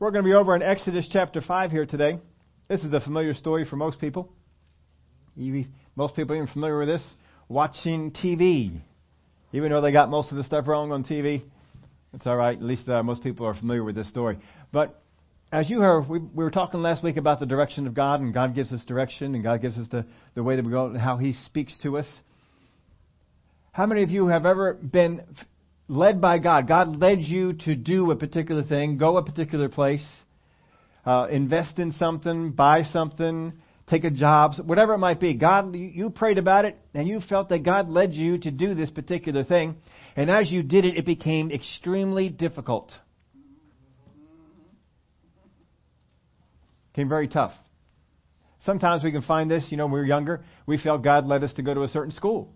We're going to be over in Exodus chapter 5 here today. This is a familiar story for most people. Most people are even familiar with this. Watching TV. Even though they got most of the stuff wrong on TV, it's all right. At least uh, most people are familiar with this story. But as you heard, we, we were talking last week about the direction of God, and God gives us direction, and God gives us the, the way that we go, and how He speaks to us. How many of you have ever been led by God. God led you to do a particular thing, go a particular place, uh, invest in something, buy something, take a job, whatever it might be. God, you prayed about it, and you felt that God led you to do this particular thing. And as you did it, it became extremely difficult. Became very tough. Sometimes we can find this, you know, when we were younger, we felt God led us to go to a certain school.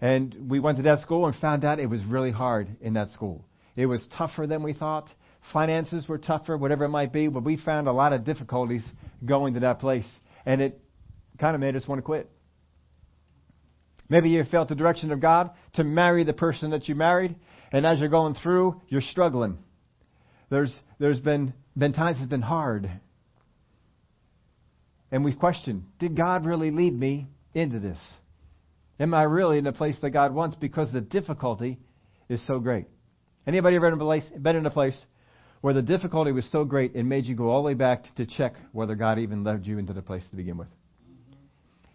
And we went to that school and found out it was really hard in that school. It was tougher than we thought. Finances were tougher, whatever it might be, but we found a lot of difficulties going to that place. And it kind of made us want to quit. Maybe you felt the direction of God to marry the person that you married, and as you're going through, you're struggling. There's, there's been, been times it's been hard. And we question, did God really lead me into this? Am I really in the place that God wants because the difficulty is so great? Anybody ever been in a place, where the difficulty was so great it made you go all the way back to check whether God even led you into the place to begin with?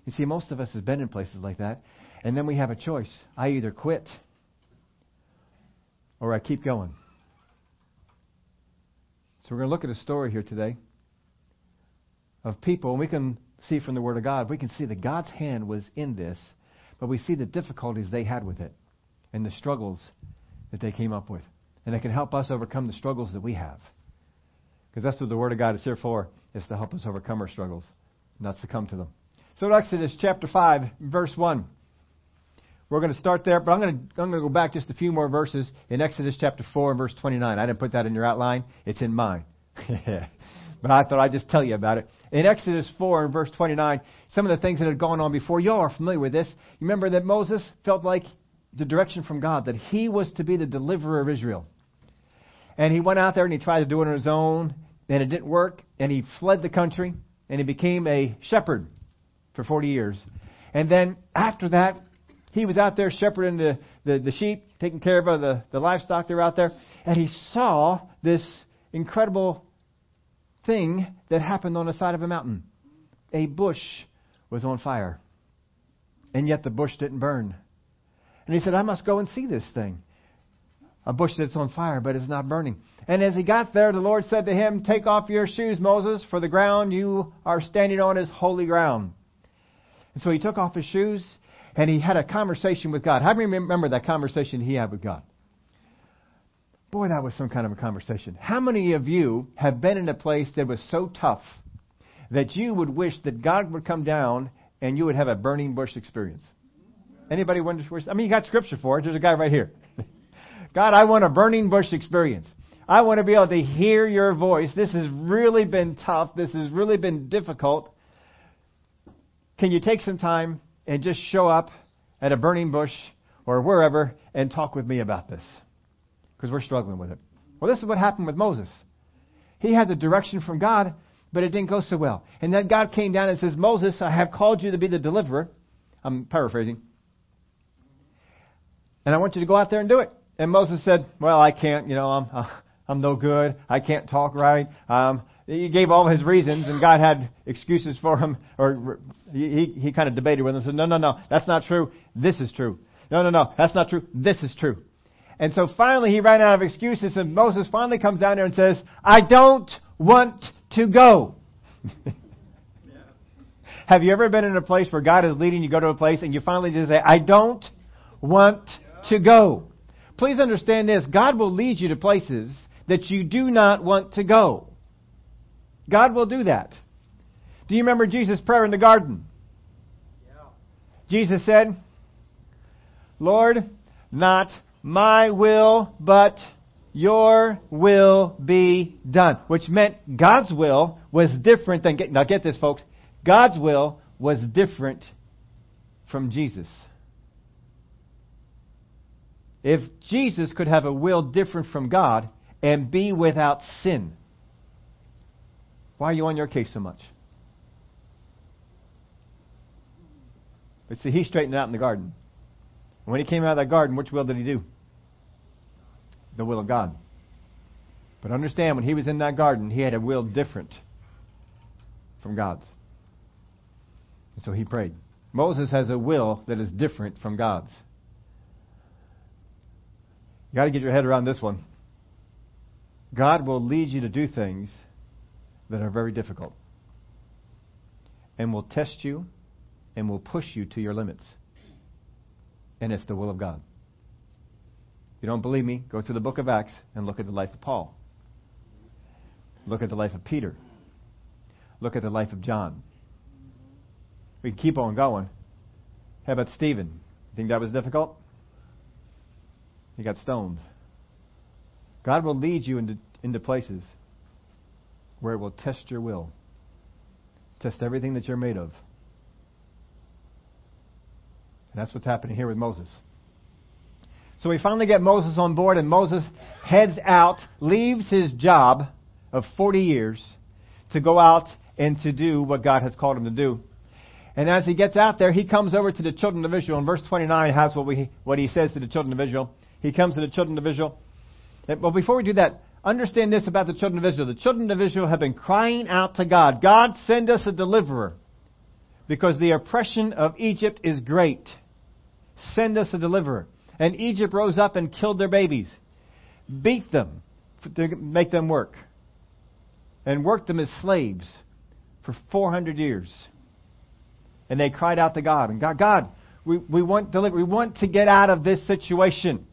You see, most of us have been in places like that, and then we have a choice. I either quit or I keep going. So we're going to look at a story here today of people, and we can see from the Word of God, we can see that God's hand was in this but we see the difficulties they had with it and the struggles that they came up with. And it can help us overcome the struggles that we have. Because that's what the Word of God is here for, is to help us overcome our struggles, not succumb to them. So in Exodus chapter 5, verse 1. We're going to start there, but I'm going to, I'm going to go back just a few more verses in Exodus chapter 4 and verse 29. I didn't put that in your outline. It's in mine. but I thought I'd just tell you about it. In Exodus 4 and verse 29, some of the things that had gone on before, y'all are familiar with this. You remember that Moses felt like the direction from God, that he was to be the deliverer of Israel. And he went out there and he tried to do it on his own, and it didn't work, and he fled the country, and he became a shepherd for 40 years. And then after that, he was out there shepherding the, the, the sheep, taking care of uh, the, the livestock that were out there, and he saw this incredible thing that happened on the side of a mountain. A bush was on fire, and yet the bush didn't burn. And he said, I must go and see this thing. A bush that's on fire, but it's not burning. And as he got there, the Lord said to him, Take off your shoes, Moses, for the ground you are standing on is holy ground. And so he took off his shoes and he had a conversation with God. How many remember that conversation he had with God? Boy, that was some kind of a conversation. How many of you have been in a place that was so tough that you would wish that God would come down and you would have a burning bush experience? Anybody wonder? I mean, you got scripture for it. There's a guy right here. God, I want a burning bush experience. I want to be able to hear your voice. This has really been tough. This has really been difficult. Can you take some time and just show up at a burning bush or wherever and talk with me about this? Because we're struggling with it. Well, this is what happened with Moses. He had the direction from God, but it didn't go so well. And then God came down and says, Moses, I have called you to be the deliverer. I'm paraphrasing. And I want you to go out there and do it. And Moses said, Well, I can't. You know, I'm, uh, I'm no good. I can't talk right. Um, he gave all his reasons, and God had excuses for him, or he, he, kind of debated with him said, No, no, no, that's not true. This is true. No, no, no, that's not true. This is true. And so finally he ran out of excuses and Moses finally comes down there and says, I don't want to go. Have you ever been in a place where God is leading you to go to a place and you finally just say, I don't want to go? Please understand this. God will lead you to places that you do not want to go. God will do that. Do you remember Jesus' prayer in the garden? Yeah. Jesus said, Lord, not my will, but your will be done. Which meant God's will was different than, now get this folks, God's will was different from Jesus. If Jesus could have a will different from God and be without sin, Why are you on your case so much? But see, he straightened out in the garden. When he came out of that garden, which will did he do? The will of God. But understand, when he was in that garden, he had a will different from God's. And so he prayed. Moses has a will that is different from God's. You got to get your head around this one. God will lead you to do things that are very difficult and will test you and will push you to your limits. And it's the will of God. You don't believe me, go through the book of Acts and look at the life of Paul. Look at the life of Peter. Look at the life of John. We can keep on going. How about Stephen? You think that was difficult? He got stoned. God will lead you into, into places where it will test your will, test everything that you're made of. And that's what's happening here with Moses. So we finally get Moses on board, and Moses heads out, leaves his job of 40 years to go out and to do what God has called him to do. And as he gets out there, he comes over to the children of Israel. And verse 29 has what, we, what he says to the children of Israel. He comes to the children of Israel. But before we do that, understand this about the children of Israel. The children of Israel have been crying out to God, God, send us a deliverer. Because the oppression of Egypt is great. Send us a deliverer. And Egypt rose up and killed their babies, beat them to make them work, and worked them as slaves for 400 years. And they cried out to God, and God, God, we, we want deliver, we want to get out of this situation.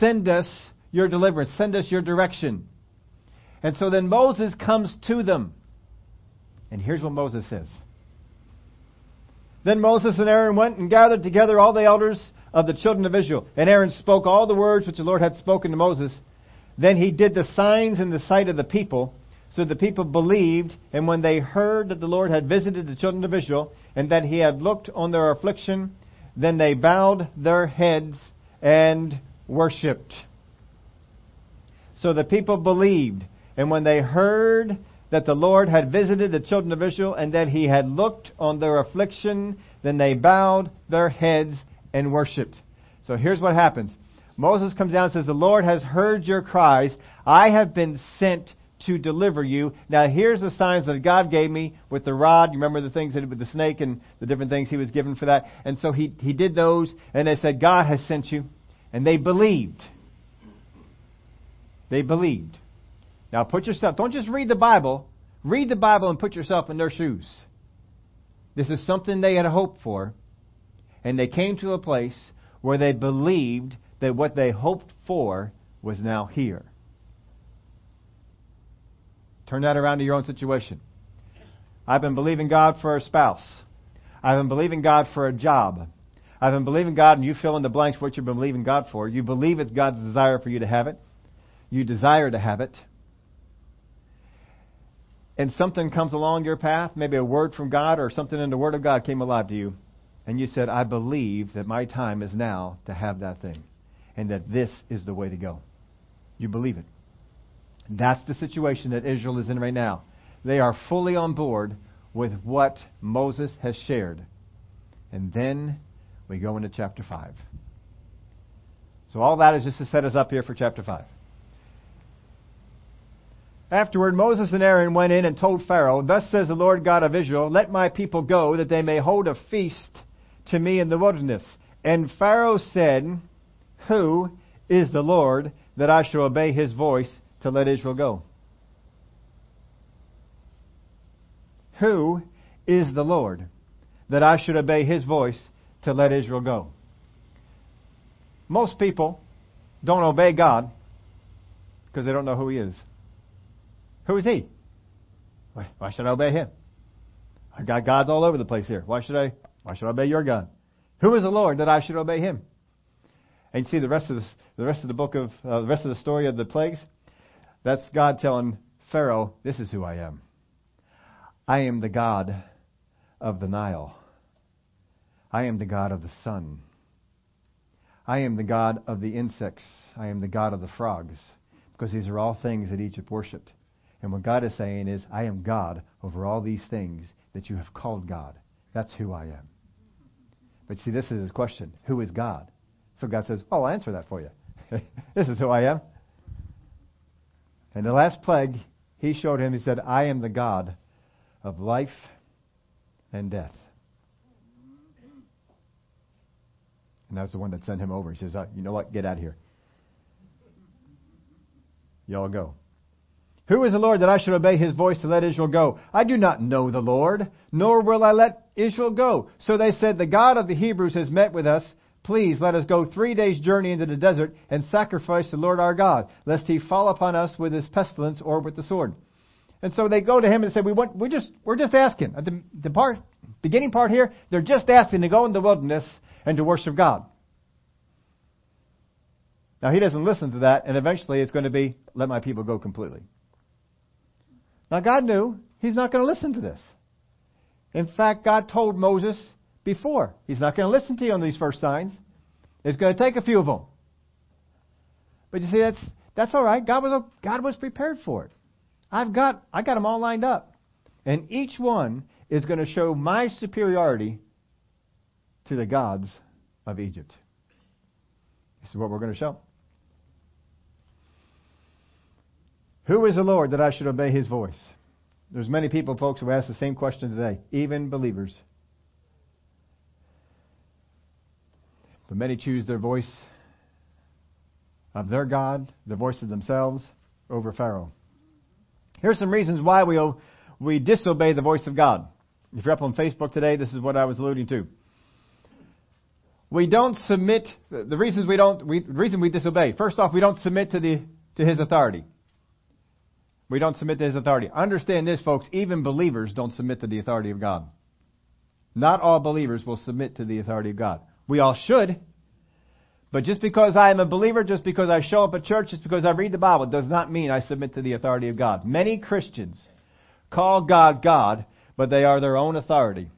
Send us your deliverance. Send us your direction. And so then Moses comes to them. And here's what Moses says. Then Moses and Aaron went and gathered together all the elders of the children of Israel. And Aaron spoke all the words which the Lord had spoken to Moses. Then he did the signs in the sight of the people. So the people believed, and when they heard that the Lord had visited the children of Israel, and that he had looked on their affliction, then they bowed their heads and worshipped. So the people believed, and when they heard that the Lord had visited the children of Israel, and that he had looked on their affliction, then they bowed their heads and worshipped. So here's what happens. Moses comes down and says, The Lord has heard your cries. I have been sent to deliver you. Now here's the signs that God gave me with the rod. You remember the things that with the snake and the different things he was given for that. And so he, he did those and they said, God has sent you. And they believed. They believed. Now put yourself, don't just read the Bible. Read the Bible and put yourself in their shoes. This is something they had hoped for. And they came to a place where they believed that what they hoped for was now here. Turn that around to your own situation. I've been believing God for a spouse. I've been believing God for a job. I've been believing God, and you fill in the blanks what you've been believing God for. You believe it's God's desire for you to have it. You desire to have it. And something comes along your path, maybe a word from God or something in the Word of God came alive to you. And you said, I believe that my time is now to have that thing. And that this is the way to go. You believe it. That's the situation that Israel is in right now. They are fully on board with what Moses has shared. And then we go into chapter 5. So all that is just to set us up here for chapter 5. Afterward, Moses and Aaron went in and told Pharaoh, Thus says the Lord God of Israel, Let my people go, that they may hold a feast to me in the wilderness. And Pharaoh said, Who is the Lord that I shall obey his voice to let Israel go? Who is the Lord that I should obey his voice to let Israel go? Most people don't obey God because they don't know who he is. Who is he? Why, should I obey him? I got gods all over the place here. Why should I? Why should I obey your God? Who is the Lord that I should obey him? And you see the rest of this, the rest of the book of uh, the rest of the story of the plagues. That's God telling Pharaoh, "This is who I am. I am the God of the Nile. I am the God of the sun. I am the God of the insects. I am the God of the frogs, because these are all things that Egypt worshipped. And what God is saying is, I am God over all these things that you have called God. That's who I am. But see, this is his question. Who is God? So God says, Oh, I'll answer that for you. this is who I am. And the last plague, he showed him, he said, I am the God of life and death. And that's the one that sent him over. He says, oh, You know what? Get out of here. Y'all go. Who is the Lord that I should obey his voice to let Israel go? I do not know the Lord, nor will I let Israel go. So they said, The God of the Hebrews has met with us. Please let us go three days' journey into the desert and sacrifice the Lord our God, lest he fall upon us with his pestilence or with the sword. And so they go to him and say, "We want, we're just, we're just asking." At the, the part, beginning part here, they're just asking to go in the wilderness and to worship God. Now he doesn't listen to that, and eventually it's going to be, "Let my people go completely." Now God knew he's not going to listen to this. In fact, God told Moses before, he's not going to listen to you on these first signs. It's going to take a few of them. But you see, that's that's all right. God was God was prepared for it. I've got I got them all lined up, and each one is going to show my superiority to the gods of Egypt. This is what we're going to show. Who is the Lord that I should obey his voice? There's many people, folks, who ask the same question today, even believers. But many choose their voice of their God, the voice of themselves, over Pharaoh. Here's some reasons why we, we disobey the voice of God. If you're up on Facebook today, this is what I was alluding to. We don't submit, the reasons we don't, we, the reason we disobey. First off, we don't submit to the, to His authority. We don't submit to His authority. Understand this, folks, even believers don't submit to the authority of God. Not all believers will submit to the authority of God. We all should. But just because I am a believer, just because I show up at church, just because I read the Bible, does not mean I submit to the authority of God. Many Christians call God God, but they are their own authority.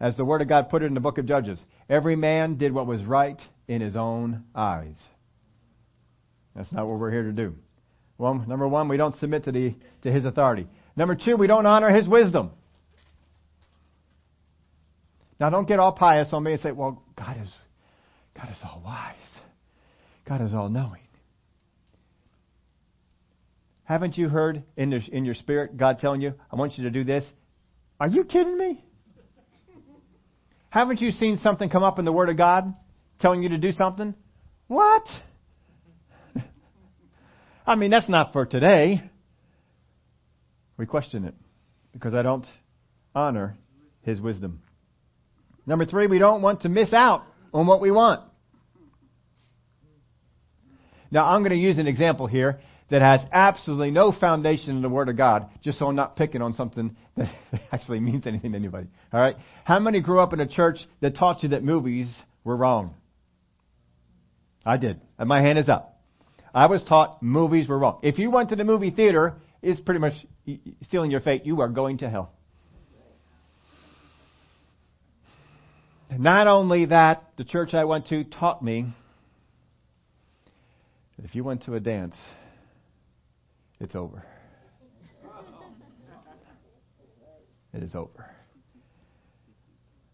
As the Word of God put it in the book of Judges, every man did what was right in his own eyes. That's not what we're here to do. Well, number one, we don't submit to, the, to his authority. Number two, we don't honor his wisdom. Now, don't get all pious on me and say, well, God is, God is all wise. God is all knowing. Haven't you heard in, the, in your spirit God telling you, I want you to do this? Are you kidding me? Haven't you seen something come up in the Word of God telling you to do something? What? I mean, that's not for today. We question it because I don't honor his wisdom. Number three, we don't want to miss out on what we want. Now, I'm going to use an example here that has absolutely no foundation in the Word of God, just so I'm not picking on something that actually means anything to anybody. All right? How many grew up in a church that taught you that movies were wrong? I did. And my hand is up. I was taught movies were wrong. If you went to the movie theater, it's pretty much stealing your fate. You are going to hell. Not only that, the church I went to taught me that if you went to a dance, it's over. It is over.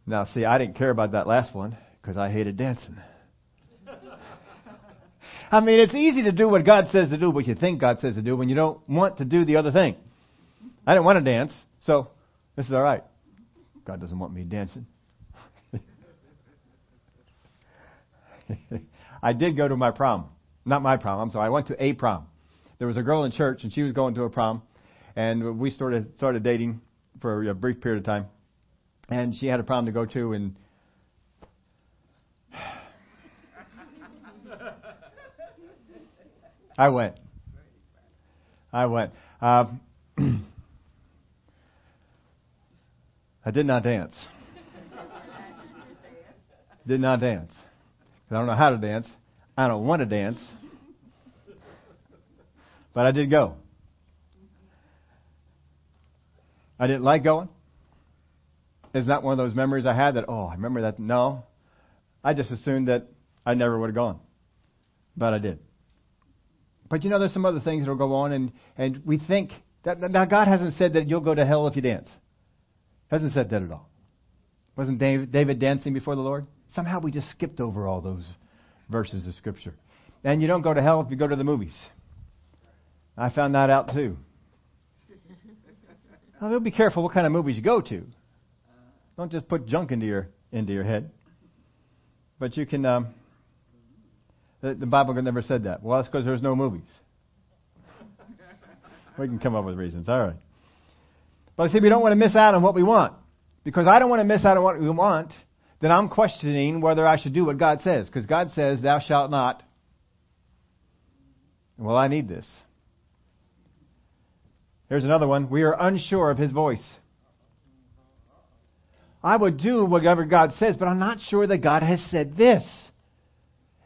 Now, see, I didn't care about that last one because I hated dancing. I mean, it's easy to do what God says to do, what you think God says to do, when you don't want to do the other thing. I didn't want to dance, so this is all right. God doesn't want me dancing. I did go to my prom. Not my prom, I'm sorry. I went to a prom. There was a girl in church, and she was going to a prom, and we started started dating for a brief period of time. And she had a prom to go to, and I went. I went. Um, I did not dance. did not dance. I don't know how to dance. I don't want to dance. But I did go. I didn't like going. It's not one of those memories I had that, oh, I remember that. No. I just assumed that I never would have gone. But I did. But you know, there's some other things that will go on, and, and we think that now God hasn't said that you'll go to hell if you dance. Hasn't said that at all. Wasn't David, David dancing before the Lord? Somehow we just skipped over all those verses of Scripture. And you don't go to hell if you go to the movies. I found that out too. Now, be careful what kind of movies you go to. Don't just put junk into your into your head. But you can. Um, the, Bible never said that. Well, that's because there's no movies. we can come up with reasons. All right. But see, we don't want to miss out on what we want. Because I don't want to miss out on what we want, then I'm questioning whether I should do what God says. Because God says, Thou shalt not. Well, I need this. Here's another one. We are unsure of His voice. I would do whatever God says, but I'm not sure that God has said this.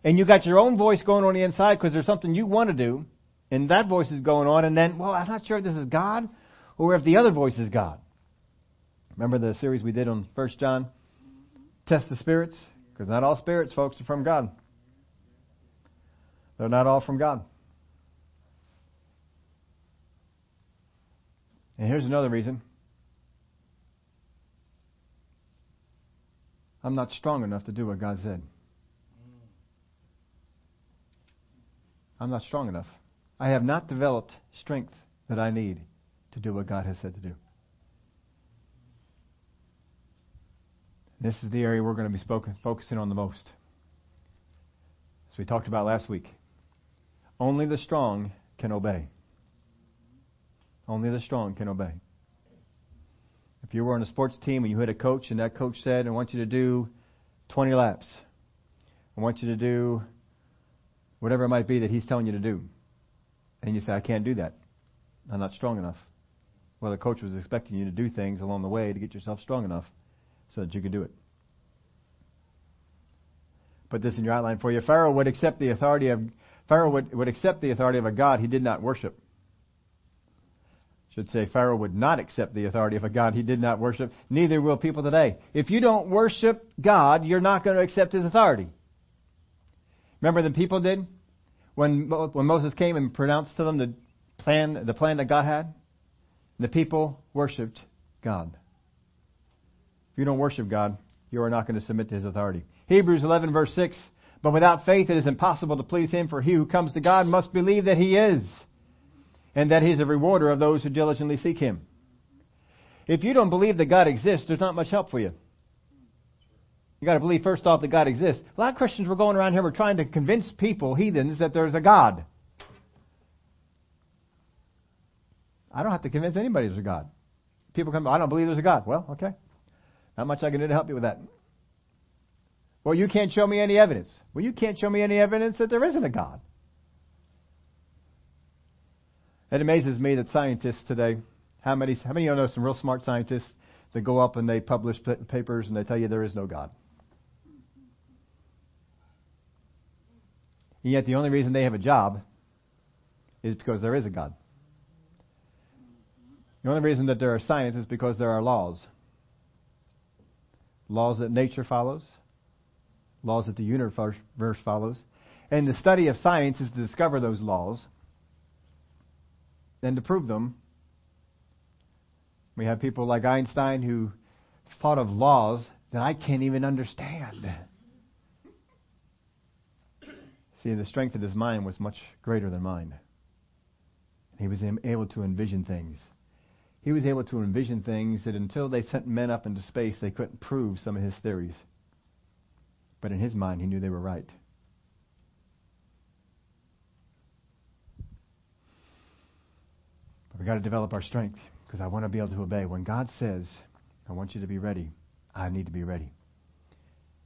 And you got your own voice going on the inside because there's something you want to do, and that voice is going on, and then, well, I'm not sure if this is God or if the other voice is God. Remember the series we did on First John? Test the spirits? Because not all spirits, folks, are from God. They're not all from God. And here's another reason I'm not strong enough to do what God said. I'm not strong enough. I have not developed strength that I need to do what God has said to do. This is the area we're going to be spoken, focusing on the most. As we talked about last week. Only the strong can obey. Only the strong can obey. If you were on a sports team and you had a coach and that coach said, I want you to do 20 laps. I want you to do whatever it might be that he's telling you to do. And you say, I can't do that. I'm not strong enough. Well, the coach was expecting you to do things along the way to get yourself strong enough so that you could do it. Put this in your outline for you. Pharaoh would accept the authority of Pharaoh would, would accept the authority of a God he did not worship should say Pharaoh would not accept the authority of a God he did not worship. Neither will people today. If you don't worship God, you're not going to accept his authority. Remember the people did? When, when Moses came and pronounced to them the plan, the plan that God had? The people worshiped God. If you don't worship God, you are not going to submit to his authority. Hebrews 11 verse 6. But without faith it is impossible to please him, for he who comes to God must believe that he is and that He is a rewarder of those who diligently seek Him. If you don't believe that God exists, there's not much help for you. You got to believe first off that God exists. A lot of Christians were going around here, we're trying to convince people, heathens, that there's a God. I don't have to convince anybody there's a God. People come, I don't believe there's a God. Well, okay. Not much I can do to help you with that. Well, you can't show me any evidence. Well, you can't show me any evidence that there isn't a God. It amazes me that scientists today, how many, how many of you know some real smart scientists that go up and they publish papers and they tell you there is no God? And yet the only reason they have a job is because there is a God. The only reason that there are science is because there are laws. Laws that nature follows, laws that the universe follows. And the study of science is to discover those laws and to prove them. We have people like Einstein who thought of laws that I can't even understand. See, the strength of his mind was much greater than mine. He was able to envision things. He was able to envision things that until they sent men up into space, they couldn't prove some of his theories. But in his mind, he knew they were right. We've got to develop our strength because I want to be able to obey. When God says, I want you to be ready, I need to be ready.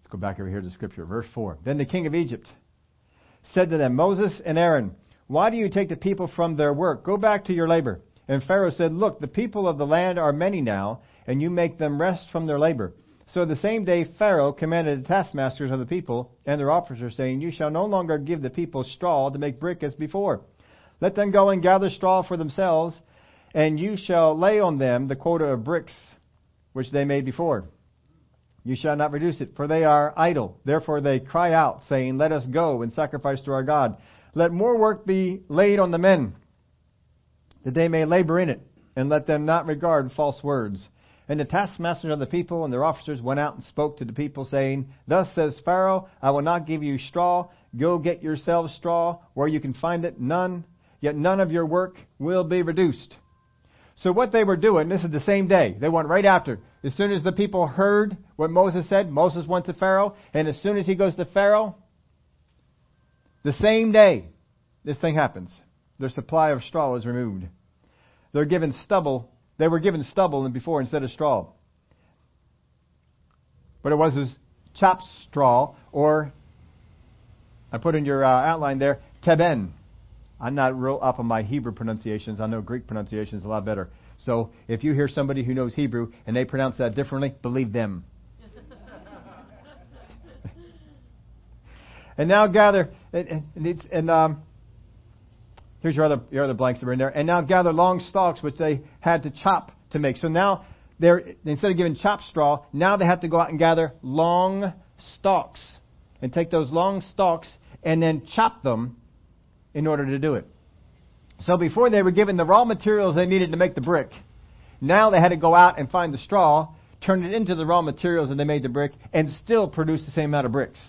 Let's go back over here to the scripture. Verse 4. Then the king of Egypt said to them, Moses and Aaron, why do you take the people from their work? Go back to your labor. And Pharaoh said, Look, the people of the land are many now, and you make them rest from their labor. So the same day Pharaoh commanded the taskmasters of the people and their officers, saying, You shall no longer give the people straw to make brick as before let them go and gather straw for themselves, and you shall lay on them the quota of bricks which they made before. You shall not reduce it, for they are idle. Therefore they cry out, saying, Let us go and sacrifice to our God. Let more work be laid on the men, that they may labor in it, and let them not regard false words. And the taskmasters of the people and their officers went out and spoke to the people, saying, Thus says Pharaoh, I will not give you straw. Go get yourselves straw where you can find it, none. Yet none of your work will be reduced. So what they were doing, this is the same day. They went right after. As soon as the people heard what Moses said, Moses went to Pharaoh, and as soon as he goes to Pharaoh, the same day, this thing happens. Their supply of straw is removed. They're given stubble. They were given stubble before instead of straw. But it was as chopped straw, or I put in your uh, outline there, teben. I'm not real up on my Hebrew pronunciations. I know Greek pronunciations a lot better. So if you hear somebody who knows Hebrew and they pronounce that differently, believe them. and now gather, and, and, and um, here's your other, your other blanks that are in there. And now gather long stalks which they had to chop to make. So now they're, instead of giving chopped straw, now they have to go out and gather long stalks and take those long stalks and then chop them in order to do it. So before they were given the raw materials they needed to make the brick, now they had to go out and find the straw, turn it into the raw materials and they made the brick, and still produce the same amount of bricks.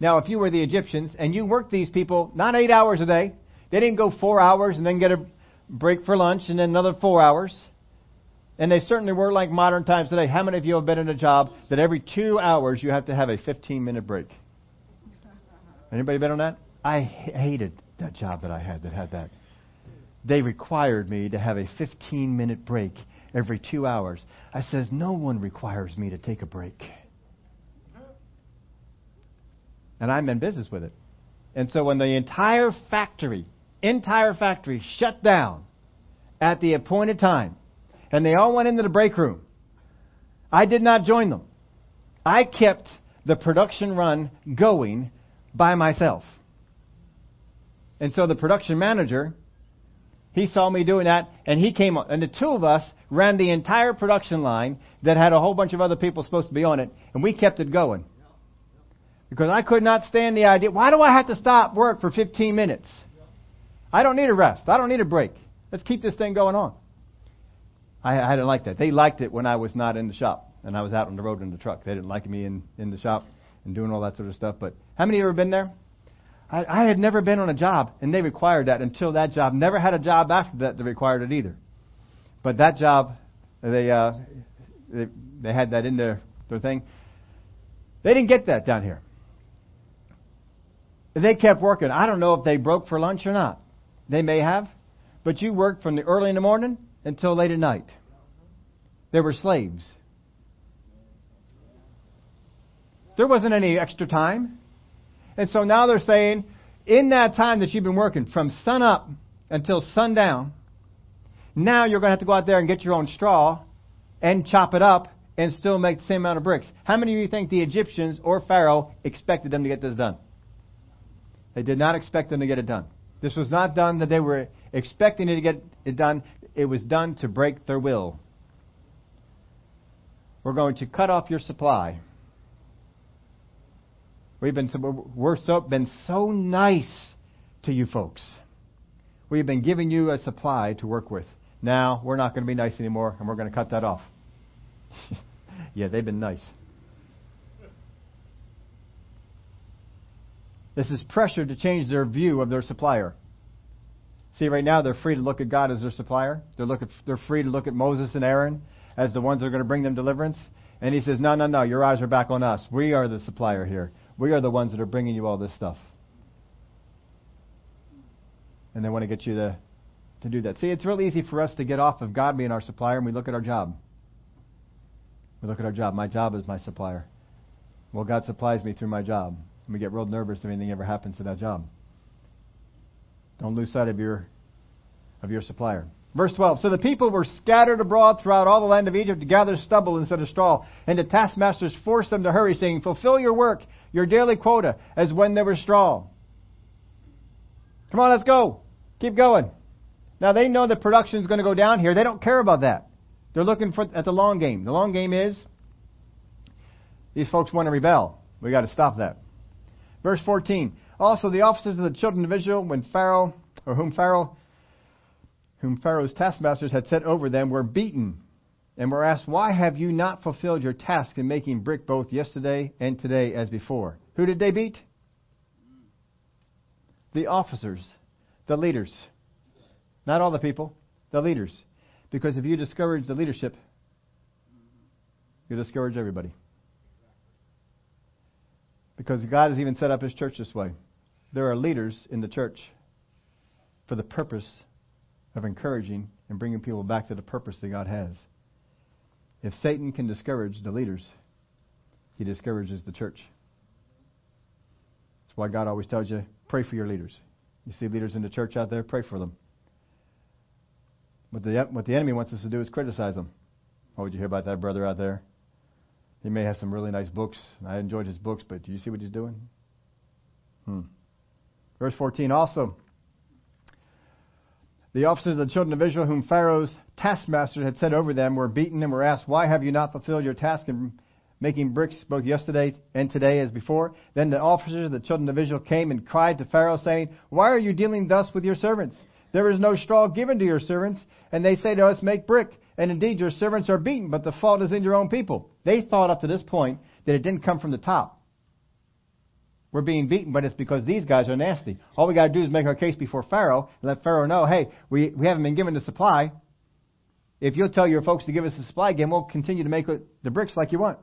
Now, if you were the Egyptians and you worked these people not eight hours a day, they didn't go four hours and then get a break for lunch and then another four hours. And they certainly were like modern times today. How many of you have been in a job that every two hours you have to have a 15 minute break? Anybody been on that? I hated that job that I had that had that. They required me to have a 15 minute break every two hours. I says, no one requires me to take a break. And I'm in business with it. And so when the entire factory, entire factory shut down at the appointed time, and they all went into the break room, I did not join them. I kept the production run going by myself. And so the production manager, he saw me doing that, and he came on. And the two of us ran the entire production line that had a whole bunch of other people supposed to be on it, and we kept it going. Because I could not stand the idea, why do I have to stop work for 15 minutes? I don't need a rest. I don't need a break. Let's keep this thing going on. I, I didn't like that. They liked it when I was not in the shop and I was out on the road in the truck. They didn't like me in, in the shop and doing all that sort of stuff. But how many of you ever been there? I, I had never been on a job, and they required that until that job. Never had a job after that that required it either. But that job, they uh, they, they had that in their their thing. They didn't get that down here. They kept working. I don't know if they broke for lunch or not. They may have, but you worked from the early in the morning until late at night. They were slaves. There wasn't any extra time. And so now they're saying, in that time that you've been working, from sun up until sundown, now you're going to have to go out there and get your own straw and chop it up and still make the same amount of bricks. How many of you think the Egyptians or Pharaoh expected them to get this done? They did not expect them to get it done. This was not done that they were expecting it to get it done. It was done to break their will. We're going to cut off your supply. We've been we're so been so nice to you folks. We've been giving you a supply to work with. Now we're not going to be nice anymore, and we're going to cut that off. yeah, they've been nice. This is pressure to change their view of their supplier. See, right now they're free to look at God as their supplier. They're, look at, they're free to look at Moses and Aaron as the ones that are going to bring them deliverance. And he says, No, no, no, your eyes are back on us. We are the supplier here. We are the ones that are bringing you all this stuff. And they want to get you to, to do that. See, it's really easy for us to get off of God being our supplier and we look at our job. We look at our job. My job is my supplier. Well, God supplies me through my job. And we get real nervous if anything ever happens to that job. Don't lose sight of your of your supplier. Verse 12. So the people were scattered abroad throughout all the land of Egypt to gather stubble instead of straw. And the taskmasters forced them to hurry, saying, Fulfill your work, your daily quota, as when there was straw. Come on, let's go. Keep going. Now they know the production is going to go down here. They don't care about that. They're looking for at the long game. The long game is these folks want to rebel. We got to stop that. Verse 14. Also, the officers of the children of Israel, when Pharaoh, or whom Pharaoh, whom Pharaoh's taskmasters had set over them, were beaten and were asked, Why have you not fulfilled your task in making brick both yesterday and today as before? Who did they beat? The officers, the leaders. Not all the people, the leaders. Because if you discourage the leadership, you discourage everybody. Because God has even set up His church this way. There are leaders in the church for the purpose of encouraging and bringing people back to the purpose that God has. If Satan can discourage the leaders, he discourages the church. That's why God always tells you pray for your leaders. You see leaders in the church out there, pray for them. What the, what the enemy wants us to do is criticize them. Oh, did you hear about that brother out there? He may have some really nice books. I enjoyed his books, but do you see what he's doing? Hmm. Verse 14 also. The officers of the children of Israel, whom Pharaoh's taskmasters had set over them, were beaten and were asked, Why have you not fulfilled your task in making bricks both yesterday and today as before? Then the officers of the children of Israel came and cried to Pharaoh, saying, Why are you dealing thus with your servants? There is no straw given to your servants, and they say to us, Make brick. And indeed, your servants are beaten, but the fault is in your own people. They thought up to this point that it didn't come from the top. We're being beaten, but it's because these guys are nasty. All we got to do is make our case before Pharaoh and let Pharaoh know, hey, we, we haven't been given the supply. If you'll tell your folks to give us the supply again, we'll continue to make the bricks like you want.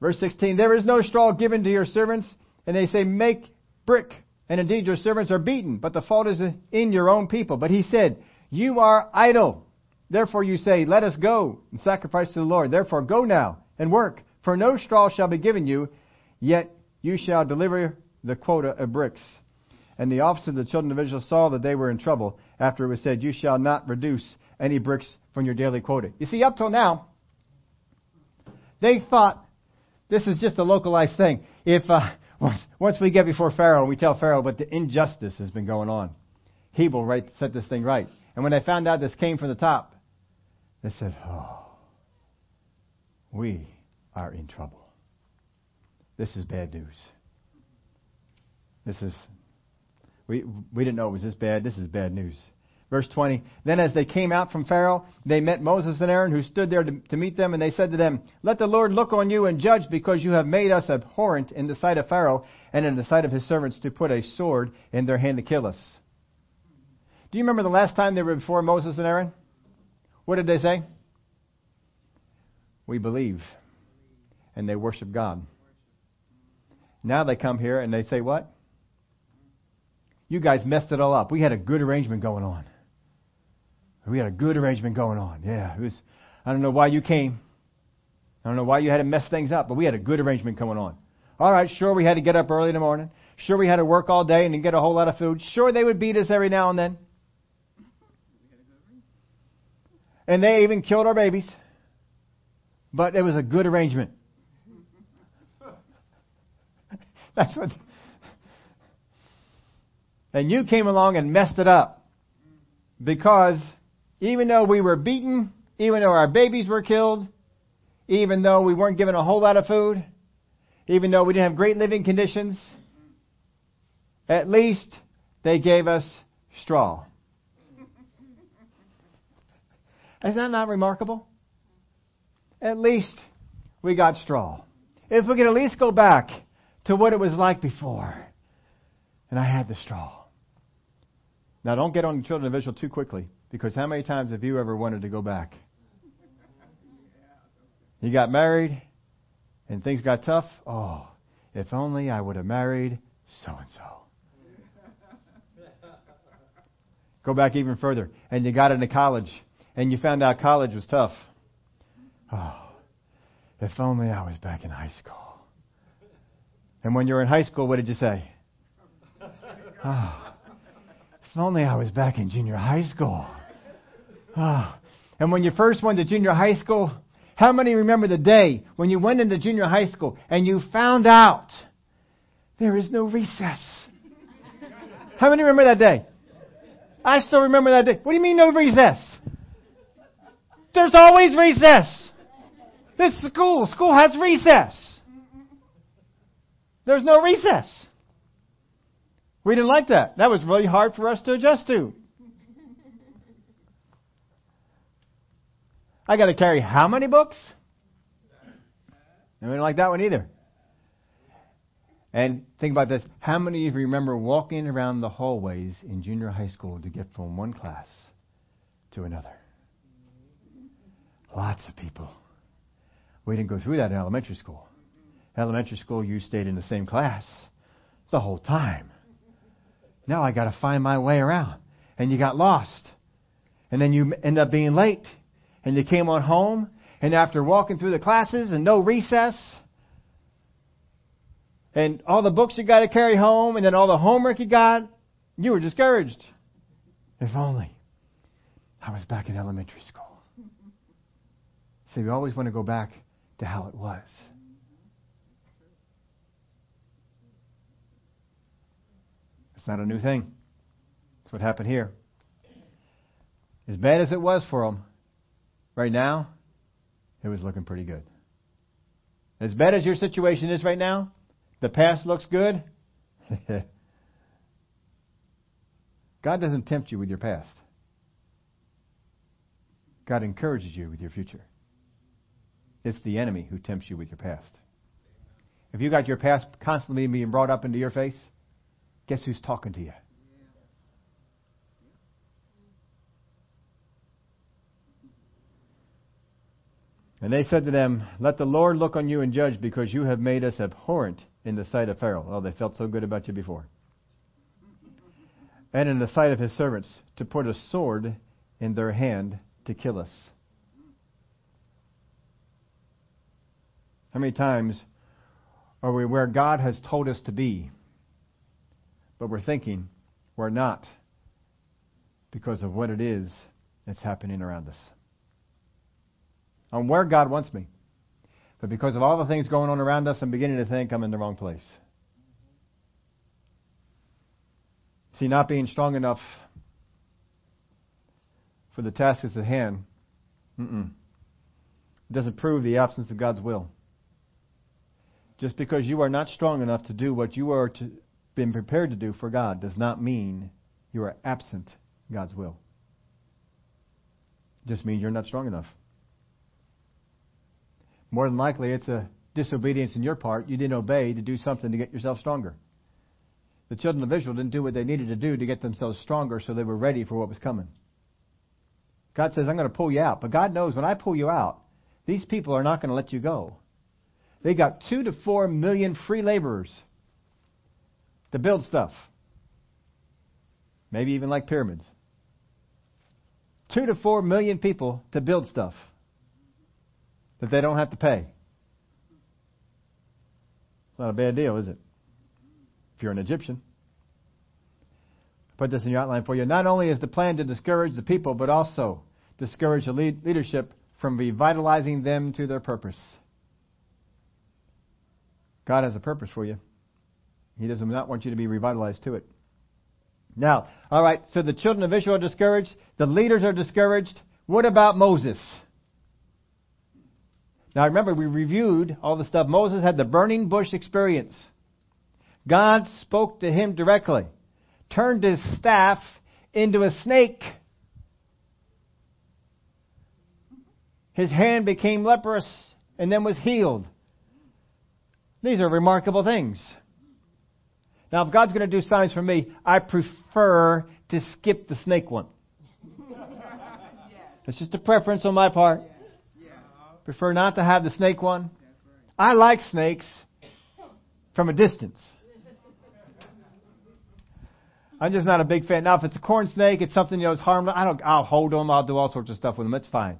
Verse 16, there is no straw given to your servants, and they say, make brick. And indeed your servants are beaten, but the fault is in your own people. But he said, you are idle. Therefore you say, let us go and sacrifice to the Lord. Therefore go now and work, for no straw shall be given you, Yet you shall deliver the quota of bricks. And the officer of the children of Israel saw that they were in trouble after it was said, You shall not reduce any bricks from your daily quota. You see, up till now, they thought this is just a localized thing. If uh, once, once we get before Pharaoh and we tell Pharaoh what the injustice has been going on, he will right, set this thing right. And when they found out this came from the top, they said, Oh, we are in trouble. This is bad news. This is, we, we didn't know it was this bad. This is bad news. Verse 20. Then as they came out from Pharaoh, they met Moses and Aaron who stood there to, to, meet them, and they said to them, Let the Lord look on you and judge because you have made us abhorrent in the sight of Pharaoh and in the sight of his servants to put a sword in their hand to kill us. Do you remember the last time they were before Moses and Aaron? What did they say? We believe. And they worship God. Now they come here and they say, What? You guys messed it all up. We had a good arrangement going on. We had a good arrangement going on. Yeah, it was. I don't know why you came. I don't know why you had to mess things up, but we had a good arrangement going on. All right, sure, we had to get up early in the morning. Sure, we had to work all day and get a whole lot of food. Sure, they would beat us every now and then. And they even killed our babies. But it was a good arrangement. That's what. And you came along and messed it up. Because even though we were beaten, even though our babies were killed, even though we weren't given a whole lot of food, even though we didn't have great living conditions, at least they gave us straw. Isn't that not remarkable? At least we got straw. If we could at least go back to what it was like before. And I had the straw. Now, don't get on the children of Israel too quickly, because how many times have you ever wanted to go back? You got married, and things got tough. Oh, if only I would have married so and so. Go back even further, and you got into college, and you found out college was tough. Oh, if only I was back in high school. And when you were in high school, what did you say? Oh, if only I was back in junior high school. Oh. And when you first went to junior high school, how many remember the day when you went into junior high school and you found out there is no recess? How many remember that day? I still remember that day. What do you mean no recess? There's always recess. This school. School has recess. There's no recess. We didn't like that. That was really hard for us to adjust to. I got to carry how many books? I didn't like that one either. And think about this. How many of you remember walking around the hallways in junior high school to get from one class to another? Lots of people. We didn't go through that in elementary school. Elementary school, you stayed in the same class the whole time. Now I got to find my way around. And you got lost. And then you end up being late. And you came on home. And after walking through the classes and no recess, and all the books you got to carry home, and then all the homework you got, you were discouraged. If only I was back in elementary school. See, we always want to go back to how it was. It's not a new thing. That's what happened here. As bad as it was for them, right now, it was looking pretty good. As bad as your situation is right now, the past looks good. God doesn't tempt you with your past. God encourages you with your future. It's the enemy who tempts you with your past. If you got your past constantly being brought up into your face, guess who's talking to you? And they said to them, Let the Lord look on you and judge, because you have made us abhorrent in the sight of Pharaoh. Oh, they felt so good about you before. And in the sight of his servants, to put a sword in their hand to kill us. How many times are we where God has told us to be, but we're thinking we're not because of what it is that's happening around us? I'm where God wants me. But because of all the things going on around us, I'm beginning to think I'm in the wrong place. See, not being strong enough for the task that's at hand mm-mm, doesn't prove the absence of God's will. Just because you are not strong enough to do what you are to, been prepared to do for God does not mean you are absent God's will. It just means you're not strong enough. More than likely, it's a disobedience in your part. You didn't obey to do something to get yourself stronger. The children of Israel didn't do what they needed to do to get themselves stronger so they were ready for what was coming. God says, I'm going to pull you out. But God knows when I pull you out, these people are not going to let you go. They got two to four million free laborers to build stuff. Maybe even like pyramids. Two to four million people to build stuff that they don't have to pay. It's not a bad deal, is it? If you're an Egyptian. Put this in your outline for you. Not only is the plan to discourage the people, but also discourage the lead- leadership from revitalizing them to their purpose. God has a purpose for you. He does not want you to be revitalized to it. Now, all right, so the children of Israel are discouraged. The leaders are discouraged. What about Moses? Now remember, we reviewed all the stuff. Moses had the burning bush experience. God spoke to him directly, turned his staff into a snake. His hand became leprous and then was healed. These are remarkable things. Now, if God's going to do signs for me, I prefer to skip the snake one. It's just a preference on my part. Prefer not to have the snake one. I like snakes from a distance. I'm just not a big fan. Now, if it's a corn snake, it's something you know is harmless. I don't. I'll hold them. I'll do all sorts of stuff with them. It's fine.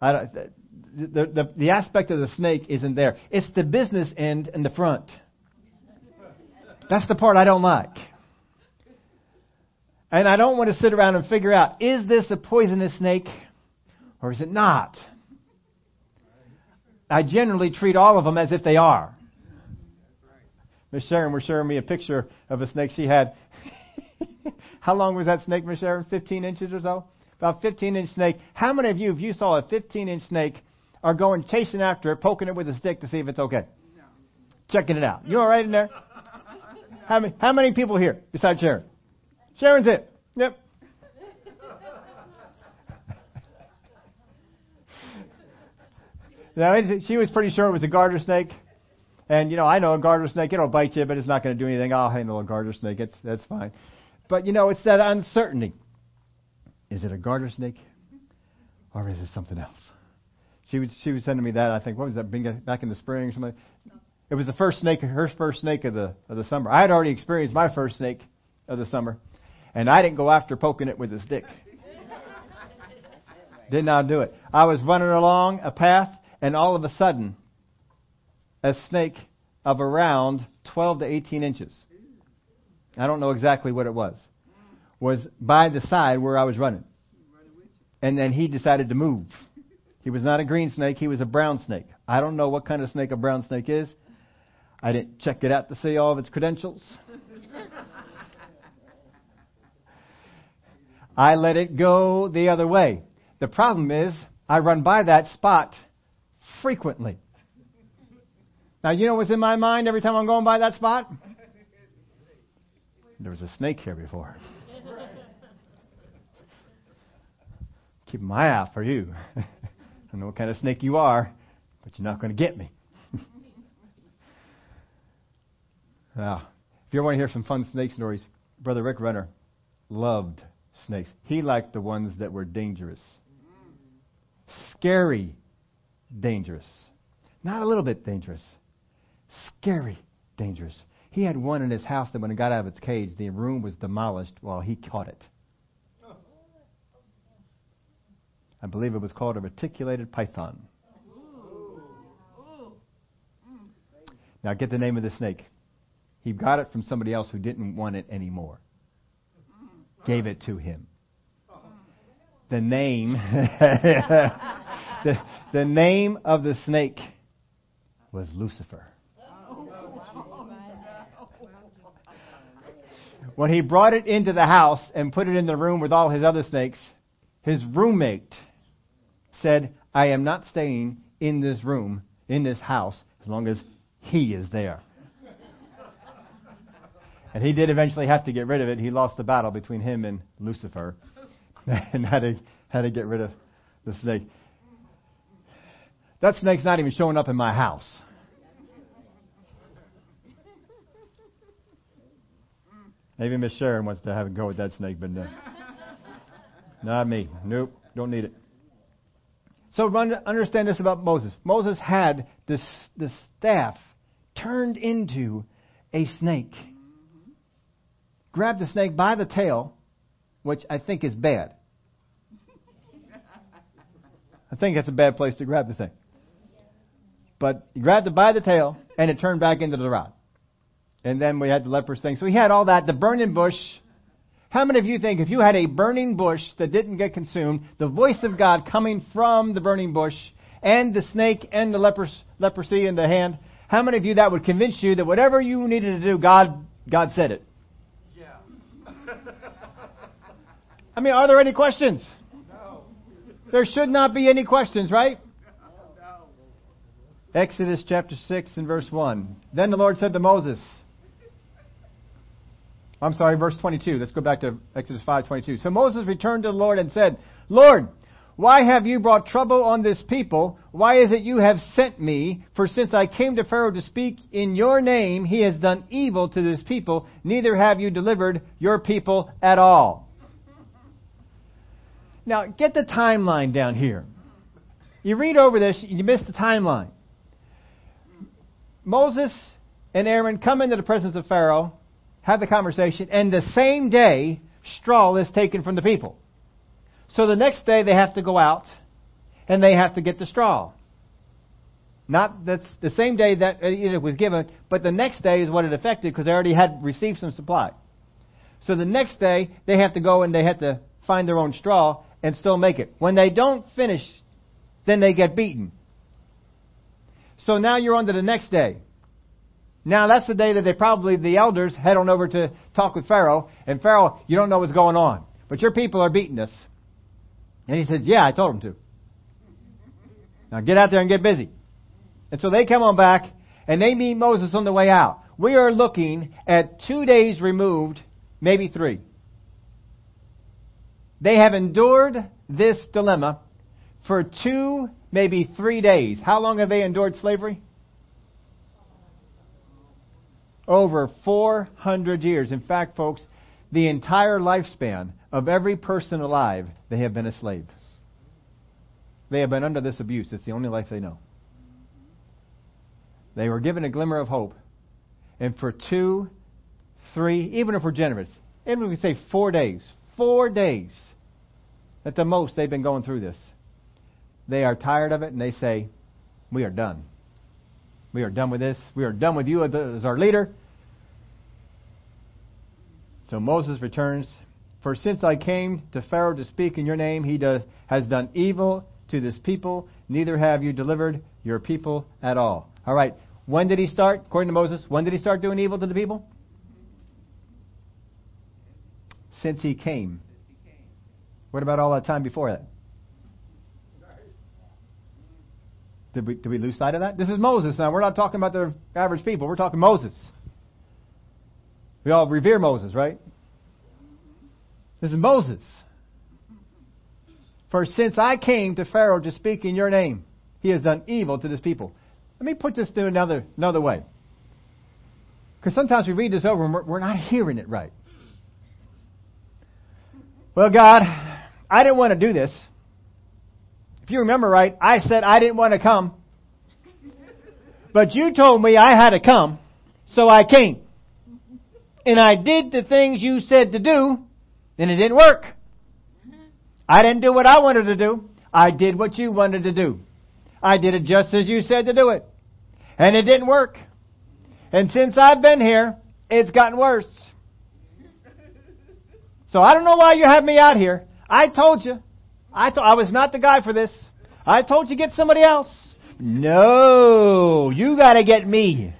I don't, the, the the aspect of the snake isn't there. It's the business end in the front. That's the part I don't like. And I don't want to sit around and figure out is this a poisonous snake or is it not? I generally treat all of them as if they are. Miss Sharon was showing me a picture of a snake she had. How long was that snake, Miss Sharon? 15 inches or so? About 15 inch snake. How many of you, if you saw a 15 inch snake, are going chasing after it, poking it with a stick to see if it's okay? checking it out. You all right in there? How many, how many people here besides Sharon? Sharon's it. Yep. now, she was pretty sure it was a garter snake. And, you know, I know a garter snake, it'll bite you, but it's not going to do anything. I'll handle a garter snake. It's, that's fine. But, you know, it's that uncertainty. Is it a garter snake? Or is it something else? She was, she was sending me that. I think, what was that, back in the spring or something? It was the first snake, her first snake of the, of the summer. I had already experienced my first snake of the summer. And I didn't go after poking it with a stick. Did not do it. I was running along a path, and all of a sudden, a snake of around 12 to 18 inches. I don't know exactly what it was. Was by the side where I was running. And then he decided to move. He was not a green snake, he was a brown snake. I don't know what kind of snake a brown snake is. I didn't check it out to see all of its credentials. I let it go the other way. The problem is, I run by that spot frequently. Now, you know what's in my mind every time I'm going by that spot? There was a snake here before. Keep my eye out for you. I don't know what kind of snake you are, but you're not going to get me. Now, if you ever want to hear some fun snake stories, Brother Rick Renner loved snakes. He liked the ones that were dangerous. Scary, dangerous. Not a little bit dangerous scary, dangerous. He had one in his house that when it got out of its cage, the room was demolished while he caught it. I believe it was called a reticulated python. Mm. Now get the name of the snake. He got it from somebody else who didn't want it anymore. Gave it to him. The name, the, the name of the snake was Lucifer. When he brought it into the house and put it in the room with all his other snakes, his roommate said, I am not staying in this room, in this house, as long as he is there. And he did eventually have to get rid of it. He lost the battle between him and Lucifer and had to, had to get rid of the snake. That snake's not even showing up in my house. Maybe Miss Sharon wants to have a go with that snake, but no. not me. Nope, don't need it. So understand this about Moses. Moses had this, this staff turned into a snake. Grabbed the snake by the tail, which I think is bad. I think that's a bad place to grab the thing. But he grabbed it by the tail, and it turned back into the rod. And then we had the leper's thing. So he had all that. The burning bush. How many of you think if you had a burning bush that didn't get consumed, the voice of God coming from the burning bush, and the snake and the lepers, leprosy in the hand, how many of you that would convince you that whatever you needed to do, God, God said it? Yeah. I mean, are there any questions? No. There should not be any questions, right? No. Exodus chapter 6 and verse 1. Then the Lord said to Moses, I'm sorry, verse 22. Let's go back to Exodus 5:22. So Moses returned to the Lord and said, "Lord, why have you brought trouble on this people? Why is it you have sent me? For since I came to Pharaoh to speak in your name, he has done evil to this people, neither have you delivered your people at all." Now, get the timeline down here. You read over this, you miss the timeline. Moses and Aaron come into the presence of Pharaoh have the conversation, and the same day, straw is taken from the people. So the next day they have to go out and they have to get the straw. Not that's the same day that it was given, but the next day is what it affected because they already had received some supply. So the next day they have to go and they have to find their own straw and still make it. When they don't finish, then they get beaten. So now you're on to the next day. Now that's the day that they probably, the elders, head on over to talk with Pharaoh. And Pharaoh, you don't know what's going on. But your people are beating us. And he says, yeah, I told them to. Now get out there and get busy. And so they come on back, and they meet Moses on the way out. We are looking at two days removed, maybe three. They have endured this dilemma for two, maybe three days. How long have they endured slavery? Over 400 years. In fact, folks, the entire lifespan of every person alive, they have been a slave. They have been under this abuse. It's the only life they know. They were given a glimmer of hope. And for two, three, even if we're generous, even if we say four days, four days, at the most, they've been going through this. They are tired of it and they say, We are done. We are done with this. We are done with you as our leader. So Moses returns. For since I came to Pharaoh to speak in your name, he does, has done evil to this people, neither have you delivered your people at all. All right. When did he start? According to Moses, when did he start doing evil to the people? Since he came. What about all that time before that? Did we, did we lose sight of that? This is Moses now. We're not talking about the average people. We're talking Moses. We all revere Moses, right? This is Moses. For since I came to Pharaoh to speak in your name, he has done evil to this people. Let me put this to another, another way. Because sometimes we read this over and we're, we're not hearing it right. Well, God, I didn't want to do this. If you remember right, I said I didn't want to come. But you told me I had to come, so I came. And I did the things you said to do, and it didn't work. I didn't do what I wanted to do. I did what you wanted to do. I did it just as you said to do it. And it didn't work. And since I've been here, it's gotten worse. So I don't know why you have me out here. I told you. I, I was not the guy for this. I told you get somebody else. No, you gotta get me.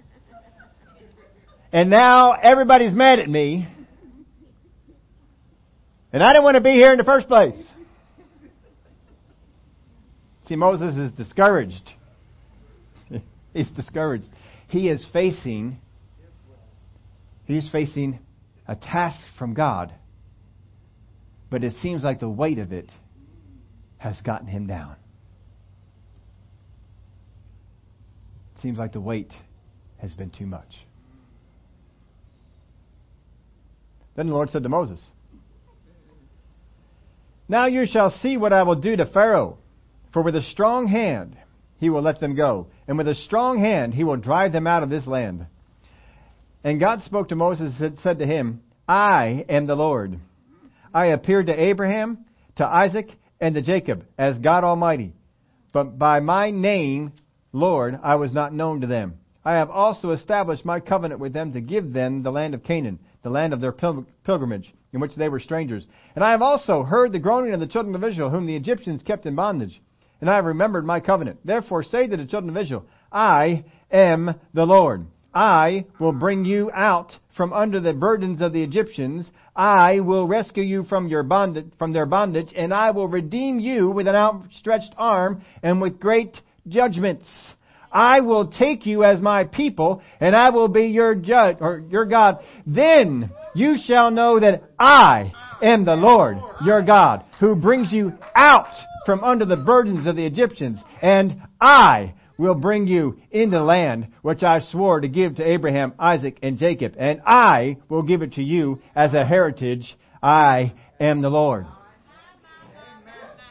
And now everybody's mad at me. And I didn't want to be here in the first place. See, Moses is discouraged. he's discouraged. He is facing, he's facing a task from God. But it seems like the weight of it has gotten him down. It seems like the weight has been too much. Then the Lord said to Moses, Now you shall see what I will do to Pharaoh for with a strong hand he will let them go, and with a strong hand he will drive them out of this land. And God spoke to Moses and said to him, I am the Lord. I appeared to Abraham, to Isaac, and to Jacob as God Almighty. But by my name, Lord, I was not known to them. I have also established my covenant with them to give them the land of Canaan, the land of their pilgrimage, in which they were strangers. And I have also heard the groaning of the children of Israel, whom the Egyptians kept in bondage and I have remembered my covenant. Therefore say to the children of Israel, I am the Lord. I will bring you out from under the burdens of the Egyptians. I will rescue you from your bondage, from their bondage, and I will redeem you with an outstretched arm and with great judgments. I will take you as my people, and I will be your judge or your God. Then you shall know that I am the Lord, your God, who brings you out from under the burdens of the Egyptians, and I will bring you into land which I swore to give to Abraham, Isaac, and Jacob, and I will give it to you as a heritage. I am the Lord.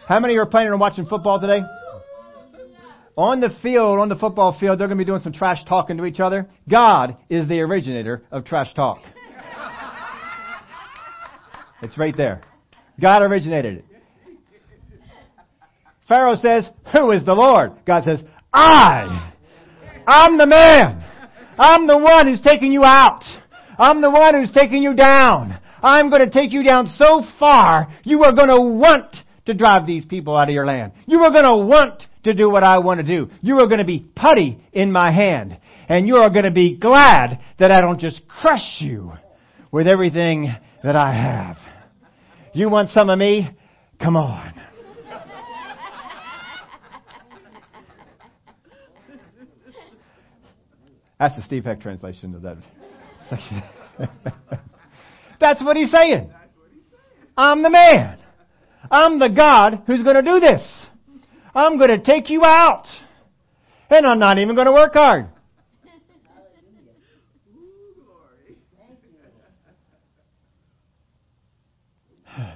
How many are planning on watching football today? On the field, on the football field, they're going to be doing some trash talking to each other. God is the originator of trash talk. It's right there. God originated it. Pharaoh says, Who is the Lord? God says, I. I'm the man. I'm the one who's taking you out. I'm the one who's taking you down. I'm going to take you down so far, you are going to want to drive these people out of your land. You are going to want to do what I want to do. You are going to be putty in my hand. And you are going to be glad that I don't just crush you with everything that I have. You want some of me? Come on. That's the Steve Heck translation of that section. That's what he's saying. I'm the man. I'm the God who's going to do this. I'm going to take you out. And I'm not even going to work hard.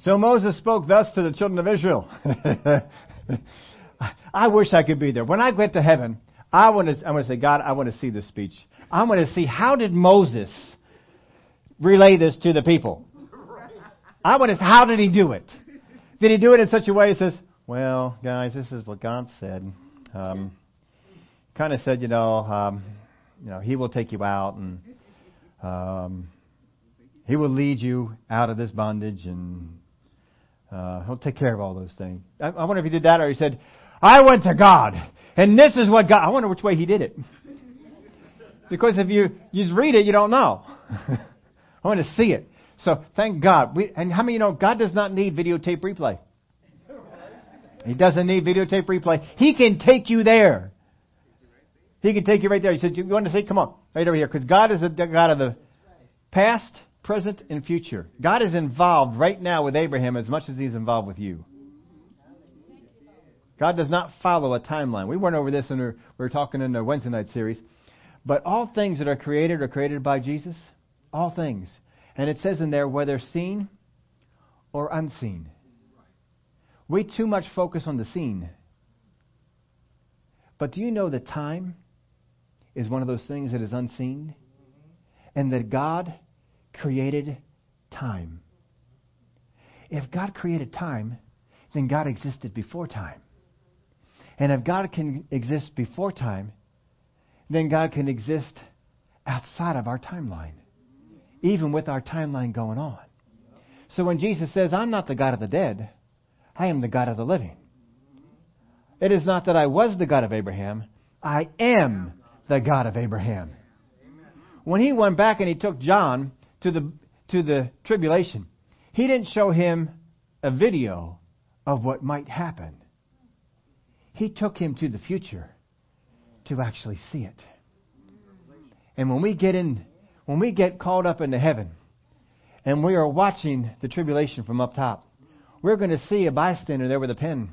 So Moses spoke thus to the children of Israel. I wish I could be there. When I get to heaven, I want to, I want to say, God, I want to see this speech. I want to see how did Moses relay this to the people? I want to, how did he do it? Did he do it in such a way that says, well, guys, this is what God said. Um, kind of said, you know, um, you know, He will take you out and um, He will lead you out of this bondage and uh, He'll take care of all those things. I, I wonder if He did that or He said, I went to God and this is what God. I wonder which way He did it. because if you, you just read it, you don't know. I want to see it. So thank God. We, and how many you know God does not need videotape replay? He doesn't need videotape replay. He can take you there. He can take you right there. He said, "You want to see? Come on, right over here." Because God is the God of the past, present, and future. God is involved right now with Abraham as much as He's involved with you. God does not follow a timeline. We went over this and we were talking in the Wednesday night series. But all things that are created are created by Jesus. All things. And it says in there whether seen or unseen. We too much focus on the seen. But do you know that time is one of those things that is unseen? And that God created time. If God created time, then God existed before time. And if God can exist before time, then God can exist outside of our timeline, even with our timeline going on. So when Jesus says, I'm not the God of the dead, I am the God of the living. It is not that I was the God of Abraham, I am the God of Abraham. When he went back and he took John to the, to the tribulation, he didn't show him a video of what might happen. He took him to the future to actually see it. And when we get in, when we get called up into heaven, and we are watching the tribulation from up top, we're going to see a bystander there with a pen.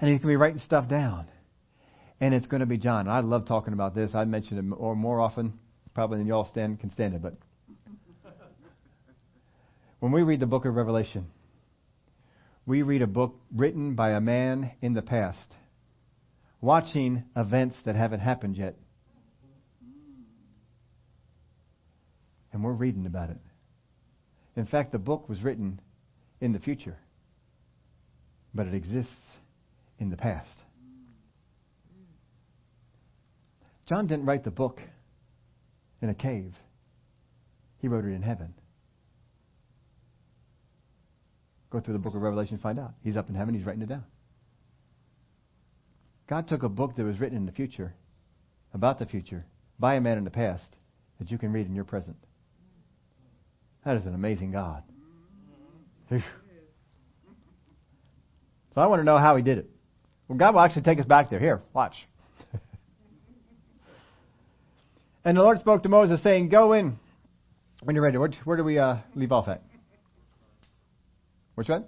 And he's going to be writing stuff down. And it's going to be John. I love talking about this. I mention it more, more often, probably than y'all stand, can stand it. But when we read the book of Revelation, we read a book written by a man in the past, watching events that haven't happened yet. And we're reading about it. In fact, the book was written in the future, but it exists in the past. John didn't write the book in a cave, he wrote it in heaven. Go through the book of Revelation and find out. He's up in heaven, he's writing it down. God took a book that was written in the future, about the future, by a man in the past, that you can read in your present. That is an amazing God. So I want to know how he did it. Well, God will actually take us back there. Here, watch. and the Lord spoke to Moses, saying, Go in. When you're ready, where, where do we uh, leave off at? Which one?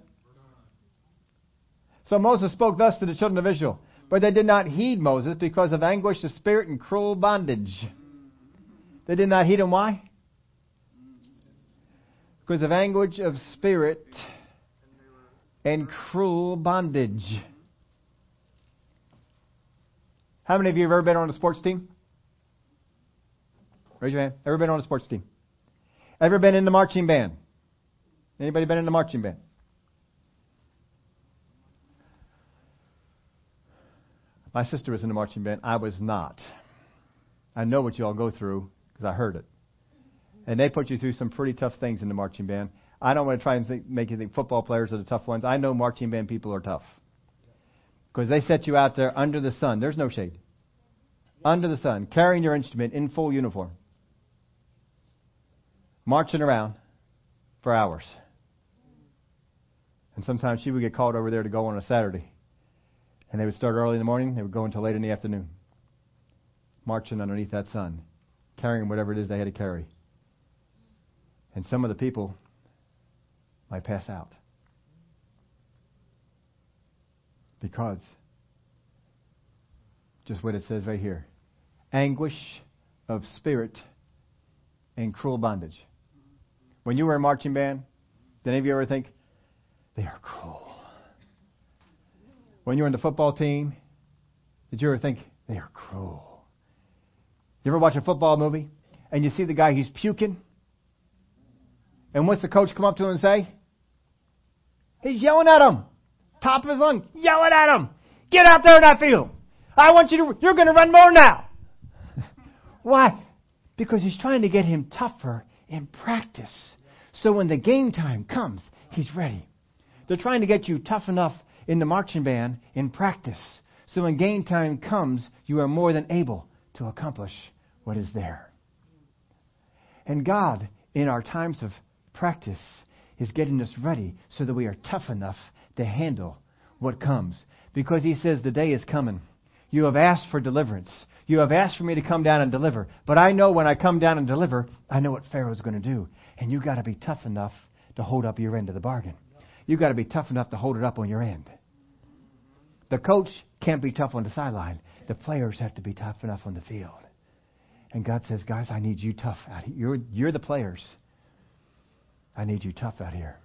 So Moses spoke thus to the children of Israel, but they did not heed Moses because of anguish of spirit and cruel bondage. They did not heed him. Why? because of anguish of spirit and cruel bondage. How many of you have ever been on a sports team? Raise your hand. Ever been on a sports team? Ever been in the marching band? Anybody been in the marching band? My sister was in the marching band. I was not. I know what you all go through because I heard it and they put you through some pretty tough things in the marching band. I don't want to try and think, make you think football players are the tough ones. I know marching band people are tough because they set you out there under the sun. There's no shade. Under the sun, carrying your instrument in full uniform, marching around for hours. And sometimes she would get called over there to go on a Saturday. And they would start early in the morning, they would go until late in the afternoon, marching underneath that sun, carrying whatever it is they had to carry. And some of the people might pass out. Because, just what it says right here anguish of spirit and cruel bondage. When you were in marching band, did any of you ever think, they are cruel? When you're in the football team, did you ever think, they are cruel? You ever watch a football movie and you see the guy, he's puking? And what's the coach come up to him and say? He's yelling at him. Top of his lung, yelling at him. Get out there in that field. I want you to, you're going to run more now. Why? Because he's trying to get him tougher in practice. So when the game time comes, he's ready. They're trying to get you tough enough in the marching band in practice. So when game time comes, you are more than able to accomplish what is there. And God, in our times of practice, is getting us ready so that we are tough enough to handle what comes. Because He says, The day is coming. You have asked for deliverance. You have asked for me to come down and deliver. But I know when I come down and deliver, I know what Pharaoh's going to do. And you've got to be tough enough to hold up your end of the bargain. You've got to be tough enough to hold it up on your end. The coach can't be tough on the sideline. The players have to be tough enough on the field. And God says, guys, I need you tough out here. You're, you're the players. I need you tough out here.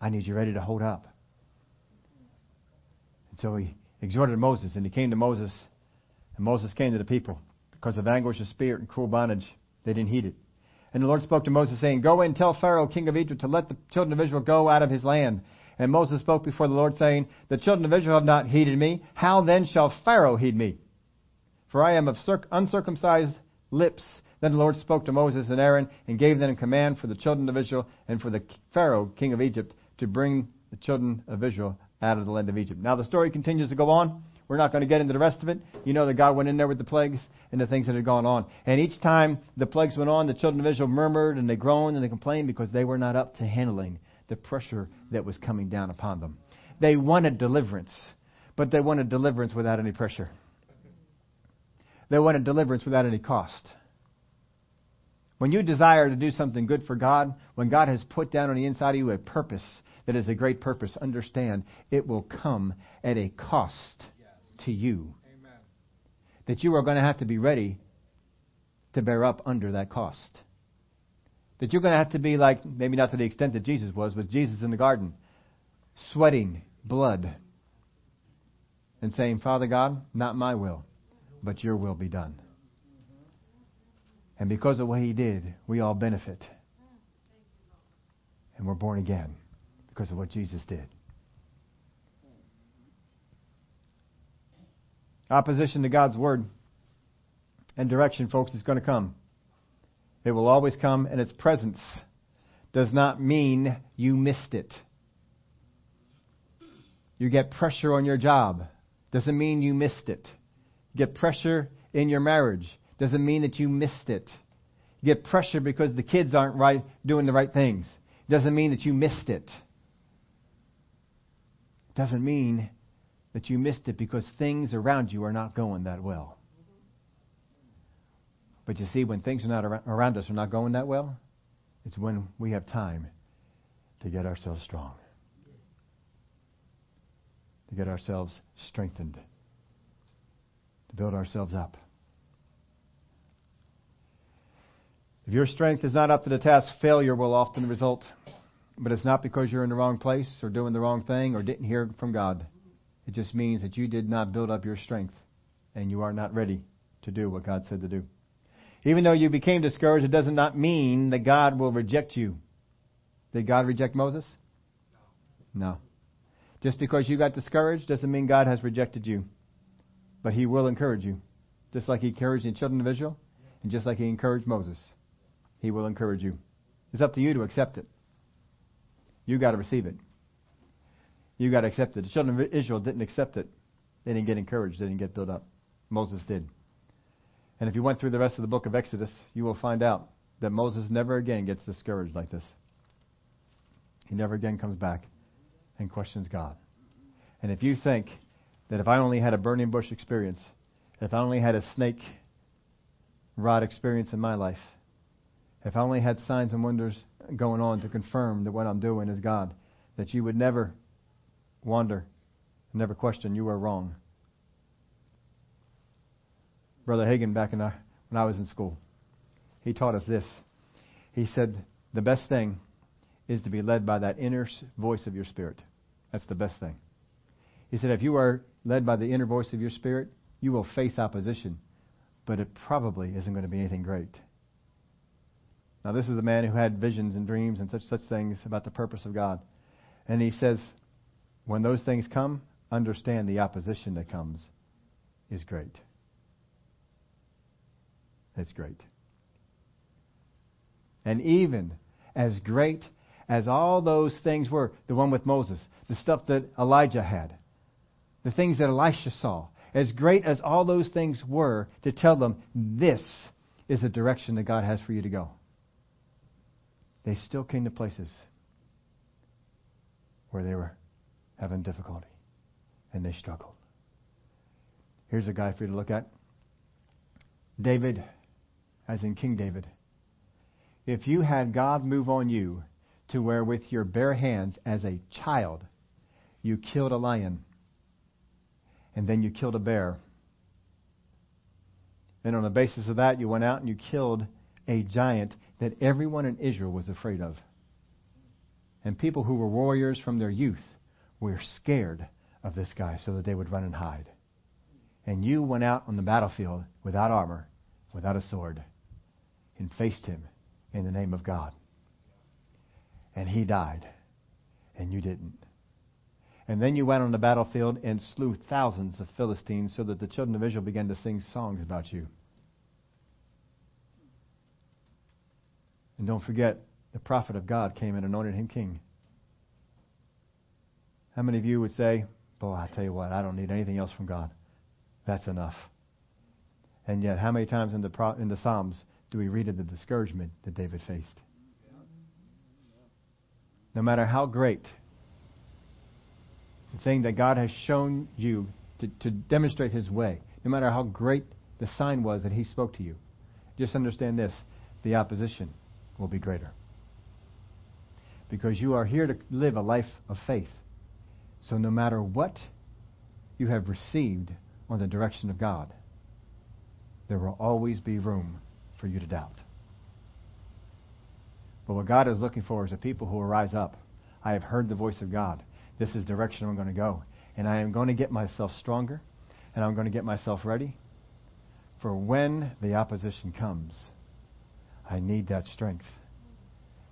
I need you ready to hold up. And so he exhorted Moses, and he came to Moses, and Moses came to the people. Because of anguish of spirit and cruel bondage, they didn't heed it. And the Lord spoke to Moses, saying, Go and tell Pharaoh, king of Egypt, to let the children of Israel go out of his land. And Moses spoke before the Lord, saying, The children of Israel have not heeded me. How then shall Pharaoh heed me? For I am of uncircumcised lips. Then the Lord spoke to Moses and Aaron, and gave them a command for the children of Israel and for the Pharaoh, king of Egypt, to bring the children of Israel out of the land of Egypt. Now the story continues to go on. We're not going to get into the rest of it. You know that God went in there with the plagues and the things that had gone on. And each time the plagues went on, the children of Israel murmured and they groaned and they complained because they were not up to handling the pressure that was coming down upon them. They wanted deliverance, but they wanted deliverance without any pressure. They wanted deliverance without any cost. When you desire to do something good for God, when God has put down on the inside of you a purpose that is a great purpose, understand it will come at a cost yes. to you. Amen. That you are going to have to be ready to bear up under that cost. That you're going to have to be like, maybe not to the extent that Jesus was, but Jesus in the garden, sweating blood and saying, Father God, not my will, but your will be done. And because of what he did, we all benefit. And we're born again because of what Jesus did. Opposition to God's word and direction, folks, is going to come. It will always come, and its presence does not mean you missed it. You get pressure on your job, doesn't mean you missed it. You get pressure in your marriage, doesn't mean that you missed it. You get pressure because the kids aren't right doing the right things. Doesn't mean that you missed it doesn't mean that you missed it because things around you are not going that well. But you see, when things are not around us are not going that well, it's when we have time to get ourselves strong, to get ourselves strengthened, to build ourselves up. If your strength is not up to the task, failure will often result. But it's not because you're in the wrong place or doing the wrong thing or didn't hear from God. It just means that you did not build up your strength and you are not ready to do what God said to do. Even though you became discouraged, it does not mean that God will reject you. Did God reject Moses? No. Just because you got discouraged doesn't mean God has rejected you. But He will encourage you. Just like He encouraged the children of Israel, and just like He encouraged Moses. He will encourage you. It's up to you to accept it. You got to receive it. You got to accept it. The children of Israel didn't accept it. They didn't get encouraged. They didn't get built up. Moses did. And if you went through the rest of the book of Exodus, you will find out that Moses never again gets discouraged like this. He never again comes back and questions God. And if you think that if I only had a burning bush experience, if I only had a snake rod experience in my life, if I only had signs and wonders going on to confirm that what I'm doing is God, that you would never wonder, never question you are wrong. Brother Hagin, back our, when I was in school, he taught us this. He said, The best thing is to be led by that inner voice of your spirit. That's the best thing. He said, If you are led by the inner voice of your spirit, you will face opposition, but it probably isn't going to be anything great. Now, this is a man who had visions and dreams and such such things about the purpose of God. And he says, when those things come, understand the opposition that comes is great. It's great. And even as great as all those things were, the one with Moses, the stuff that Elijah had, the things that Elisha saw, as great as all those things were to tell them this is the direction that God has for you to go they still came to places where they were having difficulty and they struggled. Here's a guy for you to look at David, as in King David. If you had God move on you to where with your bare hands as a child you killed a lion and then you killed a bear, then on the basis of that you went out and you killed a giant that everyone in Israel was afraid of. And people who were warriors from their youth were scared of this guy so that they would run and hide. And you went out on the battlefield without armor, without a sword, and faced him in the name of God. And he died, and you didn't. And then you went on the battlefield and slew thousands of Philistines so that the children of Israel began to sing songs about you. And don't forget, the prophet of God came and anointed him king. How many of you would say, Boy, I tell you what, I don't need anything else from God. That's enough. And yet, how many times in the, in the Psalms do we read of the discouragement that David faced? No matter how great the thing that God has shown you to, to demonstrate His way, no matter how great the sign was that He spoke to you, just understand this the opposition will be greater. Because you are here to live a life of faith. So no matter what you have received on the direction of God, there will always be room for you to doubt. But what God is looking for is a people who will rise up. I have heard the voice of God. This is the direction I'm going to go. And I am going to get myself stronger, and I'm going to get myself ready for when the opposition comes. I need that strength.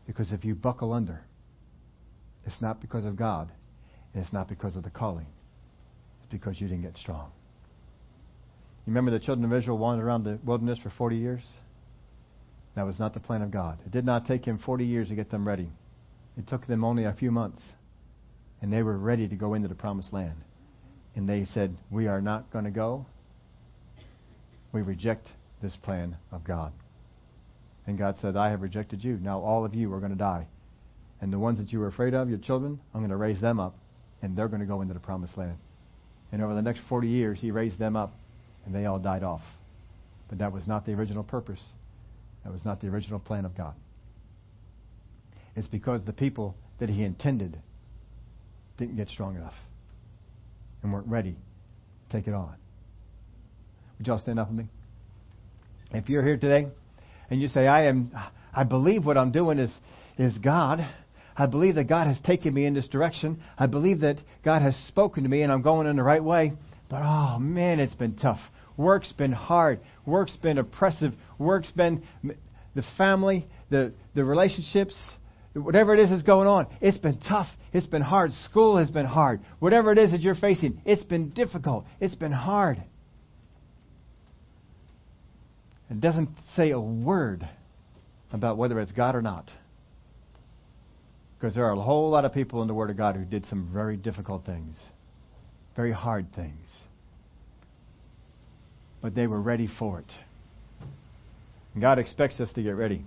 Because if you buckle under, it's not because of God, and it's not because of the calling. It's because you didn't get strong. You remember the children of Israel wandered around the wilderness for 40 years? That was not the plan of God. It did not take him 40 years to get them ready. It took them only a few months. And they were ready to go into the promised land. And they said, We are not going to go. We reject this plan of God. And God said, I have rejected you. Now all of you are going to die. And the ones that you were afraid of, your children, I'm going to raise them up, and they're going to go into the promised land. And over the next 40 years, he raised them up, and they all died off. But that was not the original purpose. That was not the original plan of God. It's because the people that he intended didn't get strong enough and weren't ready to take it on. Would y'all stand up with me? If you're here today and you say, I am, I believe what I'm doing is, is God. I believe that God has taken me in this direction. I believe that God has spoken to me and I'm going in the right way. But oh man, it's been tough. Work's been hard. Work's been oppressive. Work's been the family, the, the relationships, whatever it is that's going on. It's been tough. It's been hard. School has been hard. Whatever it is that you're facing, it's been difficult. It's been hard. It doesn't say a word about whether it's God or not. Because there are a whole lot of people in the Word of God who did some very difficult things, very hard things. But they were ready for it. And God expects us to get ready.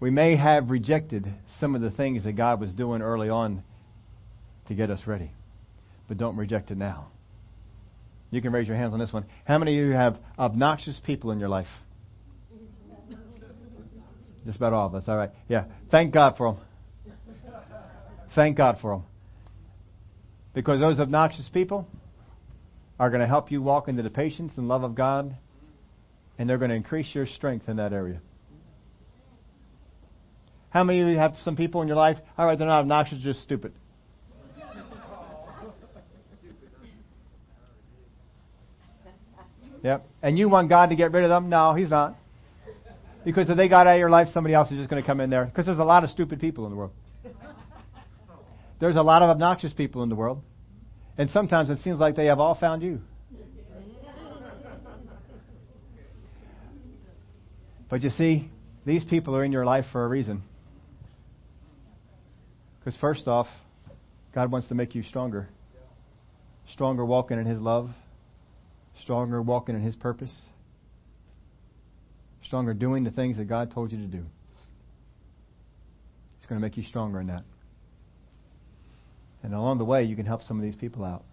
We may have rejected some of the things that God was doing early on to get us ready. but don't reject it now. You can raise your hands on this one. How many of you have obnoxious people in your life? Just about all of us. All right. Yeah. Thank God for them. Thank God for them. Because those obnoxious people are going to help you walk into the patience and love of God, and they're going to increase your strength in that area. How many of you have some people in your life? All right, they're not obnoxious, just stupid. Yep. And you want God to get rid of them? No, He's not. Because if they got out of your life, somebody else is just going to come in there. Because there's a lot of stupid people in the world. There's a lot of obnoxious people in the world. And sometimes it seems like they have all found you. But you see, these people are in your life for a reason. Because first off, God wants to make you stronger. Stronger walking in His love. Stronger walking in His purpose. Stronger doing the things that God told you to do. It's going to make you stronger in that. And along the way, you can help some of these people out.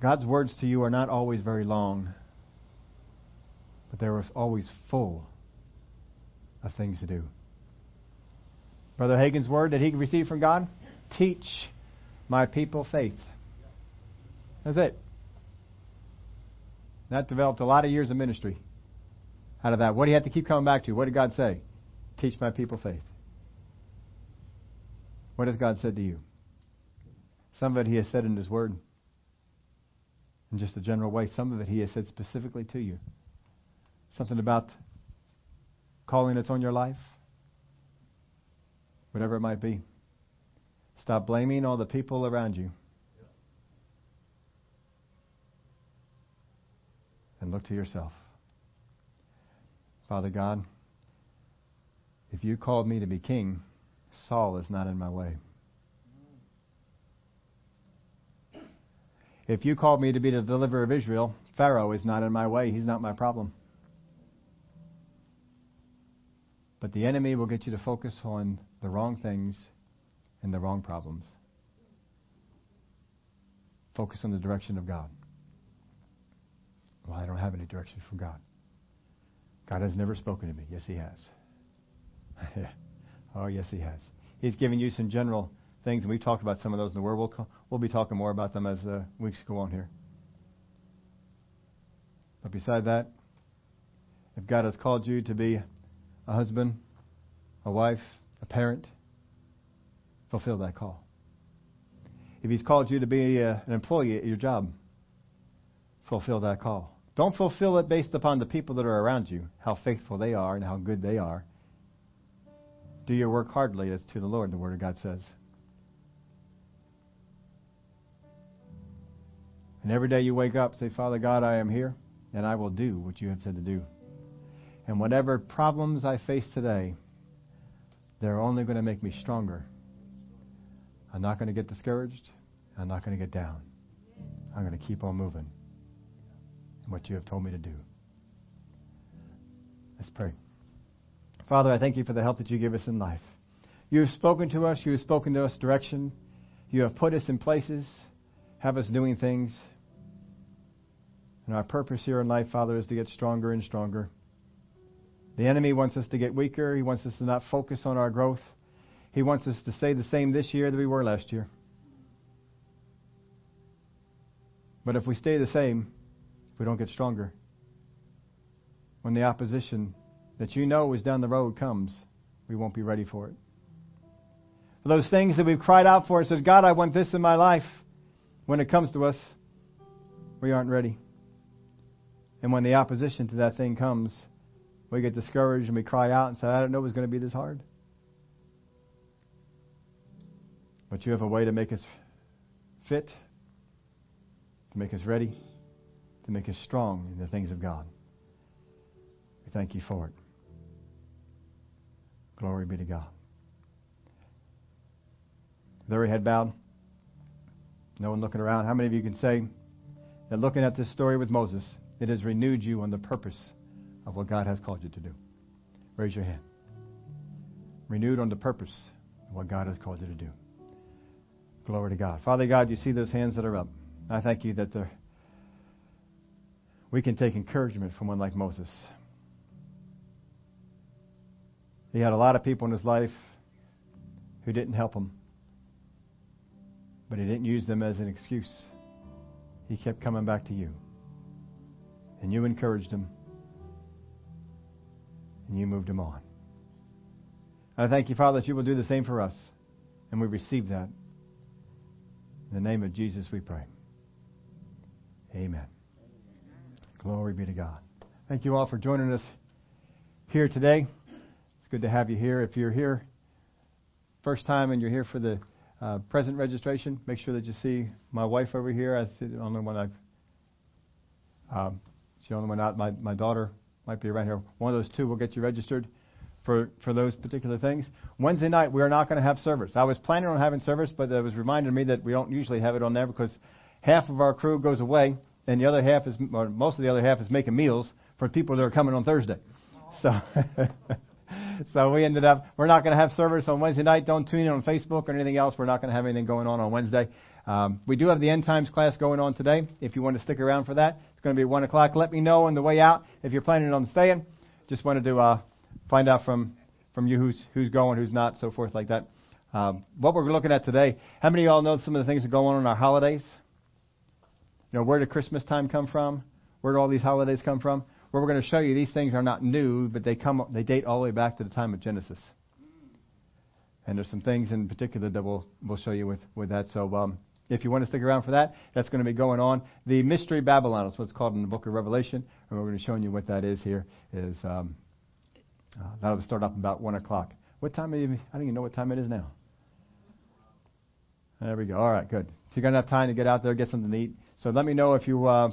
God's words to you are not always very long, but they're always full of things to do. Brother Hagin's word that he received from God teach my people faith. That's it. That developed a lot of years of ministry out of that. What do you have to keep coming back to? What did God say? Teach my people faith. What has God said to you? Some of it He has said in His Word. In just a general way. Some of it He has said specifically to you. Something about calling that's on your life. Whatever it might be. Stop blaming all the people around you. And look to yourself. Father God, if you called me to be king, Saul is not in my way. If you called me to be the deliverer of Israel, Pharaoh is not in my way. He's not my problem. But the enemy will get you to focus on the wrong things and the wrong problems. Focus on the direction of God. Well, I don't have any direction from God. God has never spoken to me. Yes, He has. Oh, yes, He has. He's given you some general things, and we've talked about some of those in the Word. We'll, we'll be talking more about them as the weeks go on here. But beside that, if God has called you to be a husband, a wife, a parent, fulfill that call. If He's called you to be a, an employee at your job, fulfill that call. Don't fulfill it based upon the people that are around you, how faithful they are and how good they are. Do your work heartily as to the Lord, the Word of God says. And every day you wake up, say, Father God, I am here, and I will do what you have said to do. And whatever problems I face today, they're only going to make me stronger. I'm not going to get discouraged. I'm not going to get down. I'm going to keep on moving in what you have told me to do. Let's pray. Father, I thank you for the help that you give us in life. You have spoken to us. You have spoken to us direction. You have put us in places, have us doing things. And our purpose here in life, Father, is to get stronger and stronger. The enemy wants us to get weaker. He wants us to not focus on our growth. He wants us to stay the same this year that we were last year. But if we stay the same, we don't get stronger. When the opposition that you know is down the road comes, we won't be ready for it. For those things that we've cried out for, says, God, I want this in my life. When it comes to us, we aren't ready. And when the opposition to that thing comes, we get discouraged and we cry out and say, I don't know it was going to be this hard. But you have a way to make us fit, to make us ready, to make us strong in the things of God. We thank you for it. Glory be to God. Every head bowed, no one looking around, how many of you can say that looking at this story with Moses, it has renewed you on the purpose of what God has called you to do? Raise your hand. Renewed on the purpose of what God has called you to do. Glory to God. Father God, you see those hands that are up. I thank you that we can take encouragement from one like Moses. He had a lot of people in his life who didn't help him, but he didn't use them as an excuse. He kept coming back to you, and you encouraged him, and you moved him on. I thank you, Father, that you will do the same for us, and we receive that. In the name of Jesus, we pray. Amen. Glory be to God. Thank you all for joining us here today. It's good to have you here. If you're here first time and you're here for the uh, present registration, make sure that you see my wife over here. I see the only one I've. Um, she's the only one out. My my daughter might be around here. One of those two will get you registered for for those particular things. Wednesday night we are not going to have service. I was planning on having service, but it was reminded me that we don't usually have it on there because half of our crew goes away and the other half is, or most of the other half is making meals for people that are coming on Thursday. So. so we ended up, we're not going to have service on Wednesday night. Don't tune in on Facebook or anything else. We're not going to have anything going on on Wednesday. Um, we do have the end times class going on today. If you want to stick around for that, it's going to be 1 o'clock. Let me know on the way out if you're planning on staying. Just wanted to uh, find out from, from you who's, who's going, who's not, so forth like that. Um, what we're looking at today, how many of y'all know some of the things that go on in our holidays? You know, where did Christmas time come from? Where do all these holidays come from? Well, we're going to show you these things are not new, but they come they date all the way back to the time of Genesis. And there's some things in particular that we'll we'll show you with with that. So um, if you want to stick around for that, that's going to be going on. The mystery Babylon is what's called in the book of Revelation, and we're going to show you what that is here. Is um, uh, that'll start up about one o'clock. What time? Are you, I don't even know what time it is now. There we go. All right, good. So you're going to have time to get out there, get something to eat. So let me know if you uh,